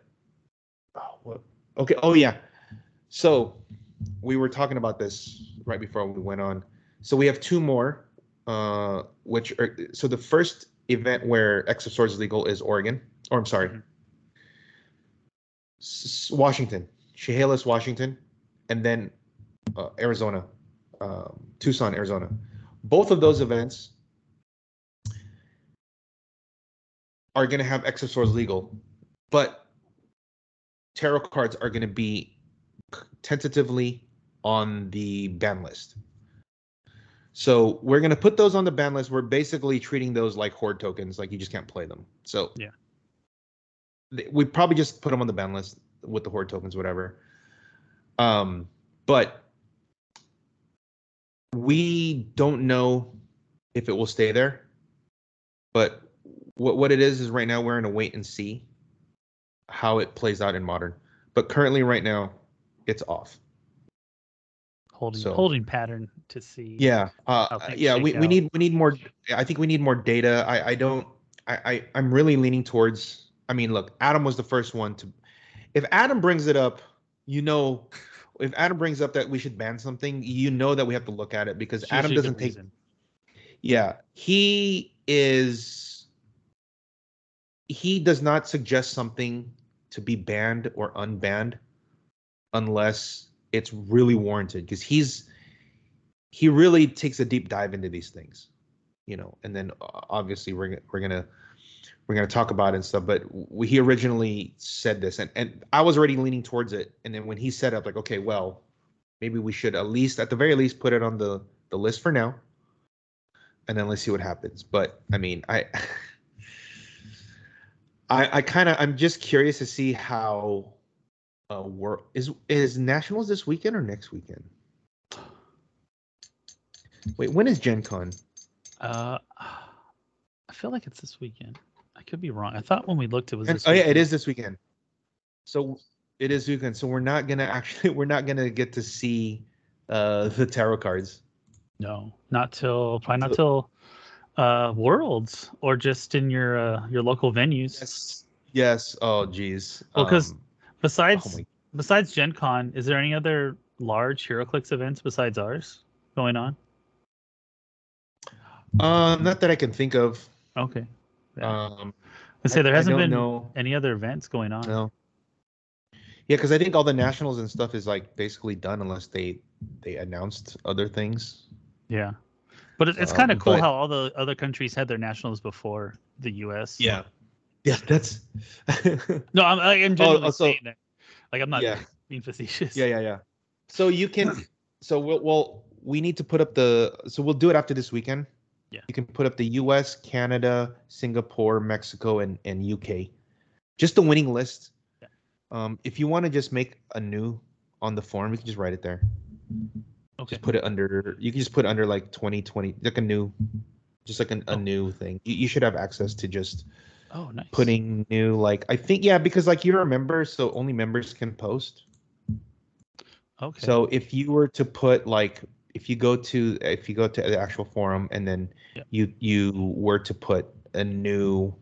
what? Okay. Oh yeah. So we were talking about this right before we went on. So we have two more, uh, which are so the first event where X of Swords is legal is Oregon, or I'm sorry, Mhm. S- Washington, Chehalis, Washington, and then uh, Arizona, um, Tucson, Arizona. Both of those events are going to have X of Swords legal, but tarot cards are going to be tentatively on the ban list. So we're going to put those on the ban list. We're basically treating those like horde tokens, like you just can't play them. So Yeah. th- we probably just put them on the ban list with the horde tokens, whatever. Um, but we don't know if it will stay there. But what what it is is right now we're in a wait and see how it plays out in modern. But currently, right now, it's off. holding So- holding pattern to see. Yeah, uh, yeah. We, we need we need more. I think we need more data. I I don't. I, I I'm really leaning towards. I mean, look, Adam was the first one to. If Adam brings it up, you know, if Adam brings up that we should ban something, you know that we have to look at it because It's Adam doesn't take. reason. Yeah, he is. He does not suggest something to be banned or unbanned unless it's really warranted because he's he really takes a deep dive into these things, you know. And then uh, obviously we're we're gonna we're gonna talk about it and stuff. But w- he originally said this, and and I was already leaning towards it. And then when he said up, like, okay, well, maybe we should at least at the very least put it on the the list for now, and then let's see what happens. But I mean, I. I, I kind of I'm just curious to see how uh work is is nationals this weekend or next weekend. Wait, when is Gen Con? Uh, I feel like it's this weekend. I could be wrong. I thought when we looked, it was. And- This oh yeah, it is this weekend. So it is weekend. So we're not gonna actually we're not gonna get to see uh the tarot cards. No, not till probably not till uh Worlds or just in your uh, your local venues. Yes. Yes. Oh geez. Well, 'cause- Um, Besides oh besides Gen Con, is there any other large HeroClix events besides ours going on? uh, not that I can think of. Okay. Yeah. Um, I say there hasn't been know. any other events going on. No. Yeah, because I think all the nationals and stuff is like basically done unless they they announced other things. Yeah. But it, it's Um, kind of cool but- how all the other countries had their nationals before the U.S. Yeah, yeah, that's. No, I'm, I'm generally oh, so- saying that. Like I'm not yeah, being facetious. yeah, yeah, yeah. So you can. So we'll, we'll we need to put up the. So we'll do it after this weekend. Yeah. You can put up the U.S., Canada, Singapore, Mexico, and and UK. Just the winning list. Yeah. Um, if you want to just make a new on the form, you can just write it there. Okay. Just put it under. You can just put under like 2020, like a new, just like an, a Oh. new thing. You, you should have access to just Oh, nice. putting new like I think yeah because like you're a member, so only members can post. Okay. So if you were to put like if you go to if you go to the actual forum and then Yep. you you were to put a new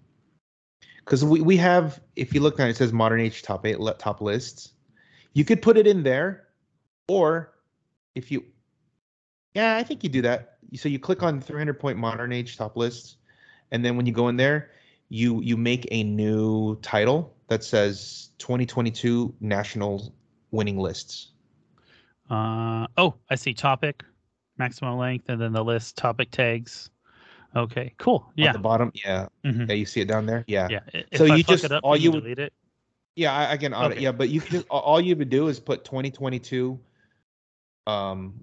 because we, we have if you look down it says modern age top eight top lists you could put it in there or if you yeah i think you do that so you click on 300 point modern age top lists and then when you go in there you you make a new title that says 2022 national winning lists Uh, oh, I see topic, maximum length, and then the list topic tags. Okay, cool. at Yeah. the bottom yeah mhm, yeah you see it down there yeah Yeah. If So I you just- it up, all you would- delete it. Yeah, I, I can audit. Okay. Yeah, but you can just all you would do is put 2022. Um,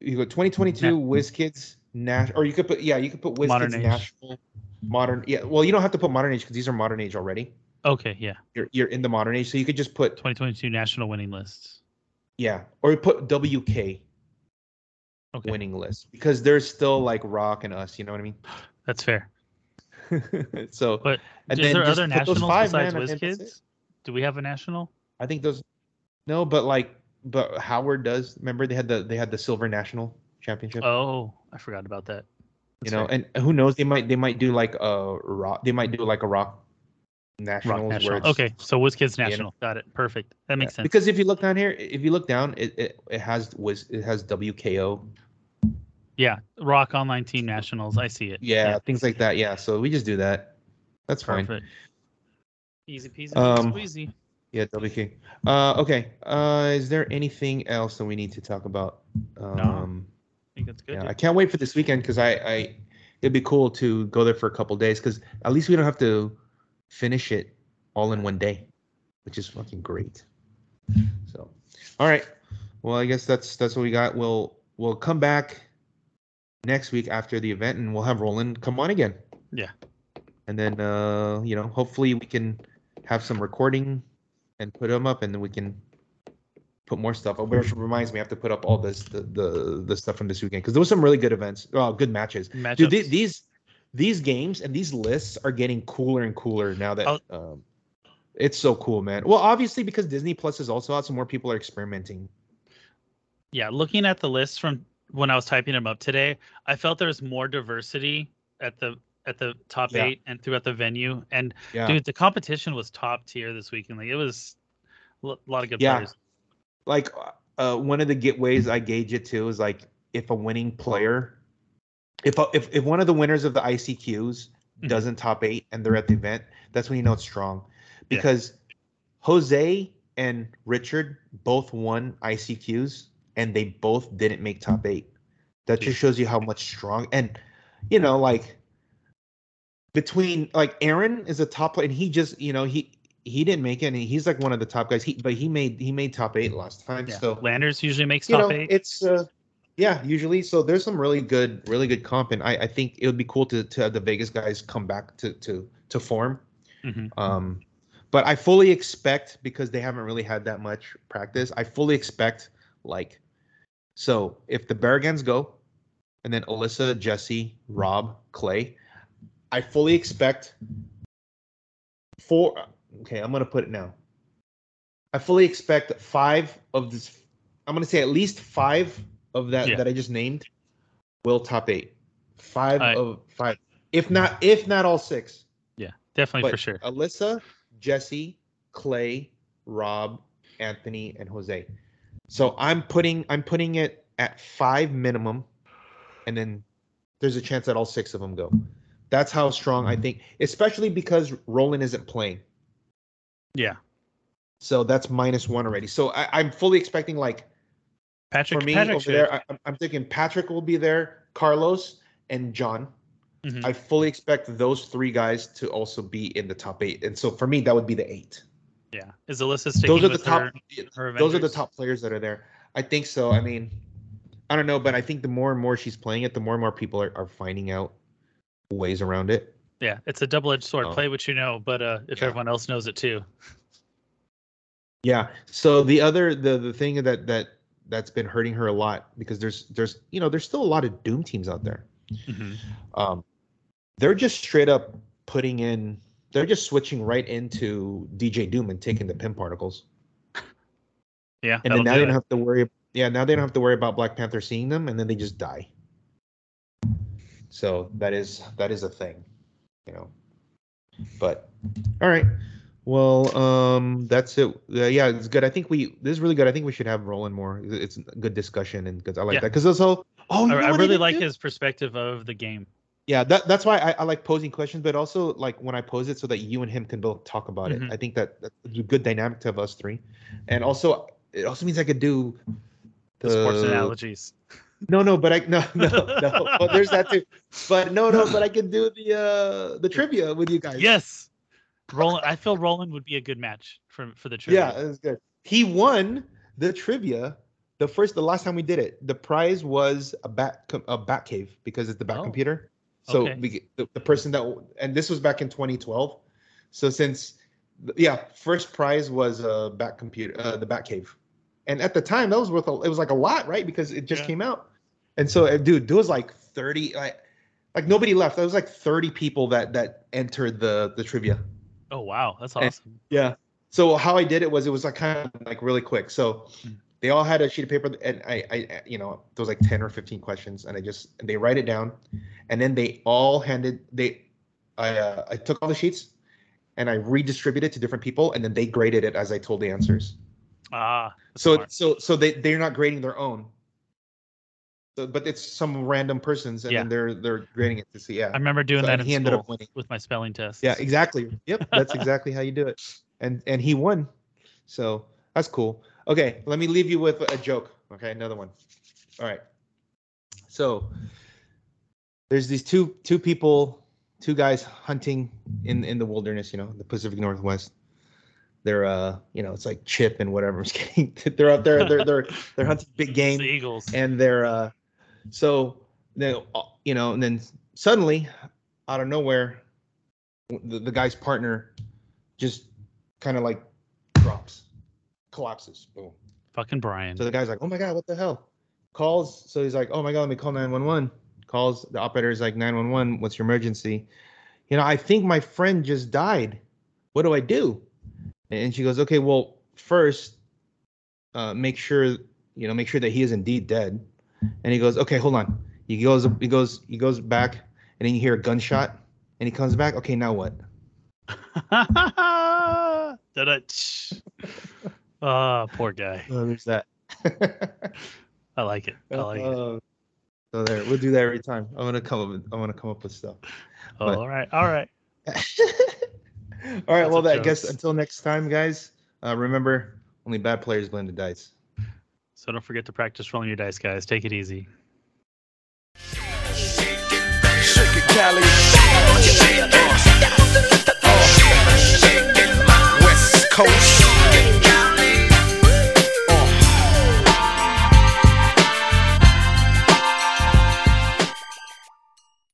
you go 2022 Na- WizKids Nash, or you could put yeah, you could put Modern WizKids Age. National Modern. Yeah, well, you don't have to put Modern Age because these are Modern Age already. Okay, yeah. You're you're in the Modern Age, so you could just put 2022 national winning lists. yeah, or put WK Okay, winning list because there's still like Rock and us. You know what I mean? that's fair. so But and is then there just other nationals five, besides man, and that's it. WizKids? Do we have a national? I think those. No, but like, but Howard does. Remember they had the they had the silver national championship. Oh, I forgot about that. you know, and who knows? They might they might do like a rock. They might do like a rock where national. Okay, so WizKids national. Got it. Perfect. That makes yeah. sense. Because if you look down here, if you look down, it it, it has was it has WKO. yeah, Rock Online Team Nationals. I see it. Yeah, things like that. Yeah, so we just do that. That's fine. Easy peasy, Um, squeezy. Yeah, WK. Uh, okay. Uh, is there anything else that we need to talk about? Um, I think that's good. Yeah, dude. I can't wait for this weekend because I, I, it'd be cool to go there for a couple days because at least we don't have to finish it all in one day, which is fucking great. So, all right. Well, I guess that's that's what we got. We'll we'll come back next week after the event and we'll have Roland come on again. Yeah. And then uh, you know, hopefully we can have some recording and put them up and then we can put more stuff up. Which reminds me, I have to put up all this the the, the stuff from this weekend because there was some really good events, oh, good matches. Dude, Matchups. the- these these games and these lists are getting cooler and cooler now that Oh. um, it's so cool, man. Well, obviously because Disney Plus is also out, so more people are experimenting. yeah, looking at the list from when I was typing them up today, I felt there was more diversity at the at the top Yeah. eight and throughout the venue. And Yeah, dude, the competition was top tier this weekend. Like it was a lot of good Yeah. players. like uh, one of the get ways I gauge it too is like if a winning player, if a, if if one of the winners of the ICQs Mhm. doesn't top eight and they're at the event, that's when you know it's strong, Yeah. because Jose and Richard both won ICQs, and they both didn't make top eight. That just shows you how much strong and you know like between like Aaron is a top player, and he just you know he he didn't make and he's like one of the top guys. He but he made he made top eight last time. Yeah. So Landers usually makes you top know eight. it's uh yeah usually so there's some really good really good comp and i i think it would be cool to to have the vegas guys come back to to to form Mhm. um but i fully expect because they haven't really had that much practice i fully expect like so if the Barragans go and then alyssa jesse rob clay i fully expect four okay i'm gonna put it now i fully expect five of this i'm gonna say at least five of that Yeah. that i just named will top eight five I- of five if not if not all six yeah, definitely but for sure. Alyssa, Jesse, Clay, Rob, Anthony, and Jose. So I'm putting I'm putting it at five minimum, and then there's a chance that all six of them go. That's how strong I think, especially because Roland isn't playing. Yeah, So that's minus one already. So I, I'm fully expecting like Patrick. for me Patrick over should- there. I, I'm- I'm thinking Patrick will be there, Carlos and John. Mhm. I fully expect those three guys to also be in the top eight, and so for me that would be the eight. yeah, is Alyssa sticking those are the top her? her those are the top players that are there i think so i mean i don't know but i think the more and more she's playing it the more and more people are, are finding out ways around it Yeah, it's a double-edged sword. Oh. Play what you know, but uh, if Yeah. everyone else knows it too. yeah so the other the the thing that that that's been hurting her a lot because there's there's you know there's still a lot of doom teams out there Mhm. um they're just straight up putting in they're just switching right into dj doom and taking the Pym particles Yeah, and then now they don't have to worry yeah now they don't have to worry about black panther seeing them and then they just die so that is that is a thing you know but all right well um that's it uh, yeah it's good i think we this is really good i think we should have roland more it's a good discussion and because i like Yeah. that because also oh you I, know I what really like do? his perspective of the game. yeah that, that's why I, I like posing questions but also like when i pose it so that you and him can both talk about Mhm. it i think that that's a good dynamic to have us three and also it also means i could do The sports analogies. No, no, but I no no no. Well, there's that too. But no, no, but I can do the uh the trivia with you guys. Yes, Roland. I feel Roland would be a good match for for the Yeah, trivia. it was good. He won the trivia the first the last time we did it. The prize was a bat a bat cave because it's the bat Oh, computer. So okay. we, the, the person that and this was back in 2012. So since yeah, first prize was a bat computer uh, the bat cave. And at the time that was worth a, it was like a lot, right? Because it just Yeah. came out. And so uh, dude, there was like 30 like like nobody left. There was like 30 people that that entered the the trivia. Oh wow, that's And- awesome. Yeah. So how I did it was it was like kind of like really quick. So Mm. they all had a sheet of paper and I, I you know there was like 10 or 15 questions and I just and they write it down and then they all handed they I uh, I took all the sheets and I redistributed to different people and then they graded it as I told the answers. Ah, So smart. so so they they're not grading their own. So, but it's some random persons and Yeah. then they're they're grading it to see yeah. I remember doing So- that he ended up winning. with my spelling test. Yeah, exactly. Yep, that's exactly how you do it. And and he won. So that's cool. Okay, let me leave you with a joke. Okay, another one. All right. So there's these two two people, two guys hunting in in the wilderness, you know, the Pacific Northwest. They're uh, you know, it's like Chip and whatever. I'm just kidding. They're out there, they're they're they're hunting big game the Eagles. and they're uh so then, you know and then suddenly out of nowhere the, the guy's partner just kind of like drops collapses boom. Fucking Brian. so the guy's like oh my god what the hell? Calls so he's like oh my god let me call 911 calls the operator is like 911 what's your emergency? You know i think my friend just died. What do i do? And she goes okay well first uh, make sure you know make sure that he is indeed dead and he goes okay hold on he goes he goes he goes back and then you hear a gunshot and he comes back okay now what. Ah, poor guy. oh, there's that I like it. I like it. Uh, so there we'll do that every time i'm gonna come up with i'm gonna come up with stuff Oh, but- all right. All right. all right Lots well of i guess until next time guys uh, remember Only bad players blend the dice. So don't forget to practice rolling your dice, guys. Take it easy. West Coast.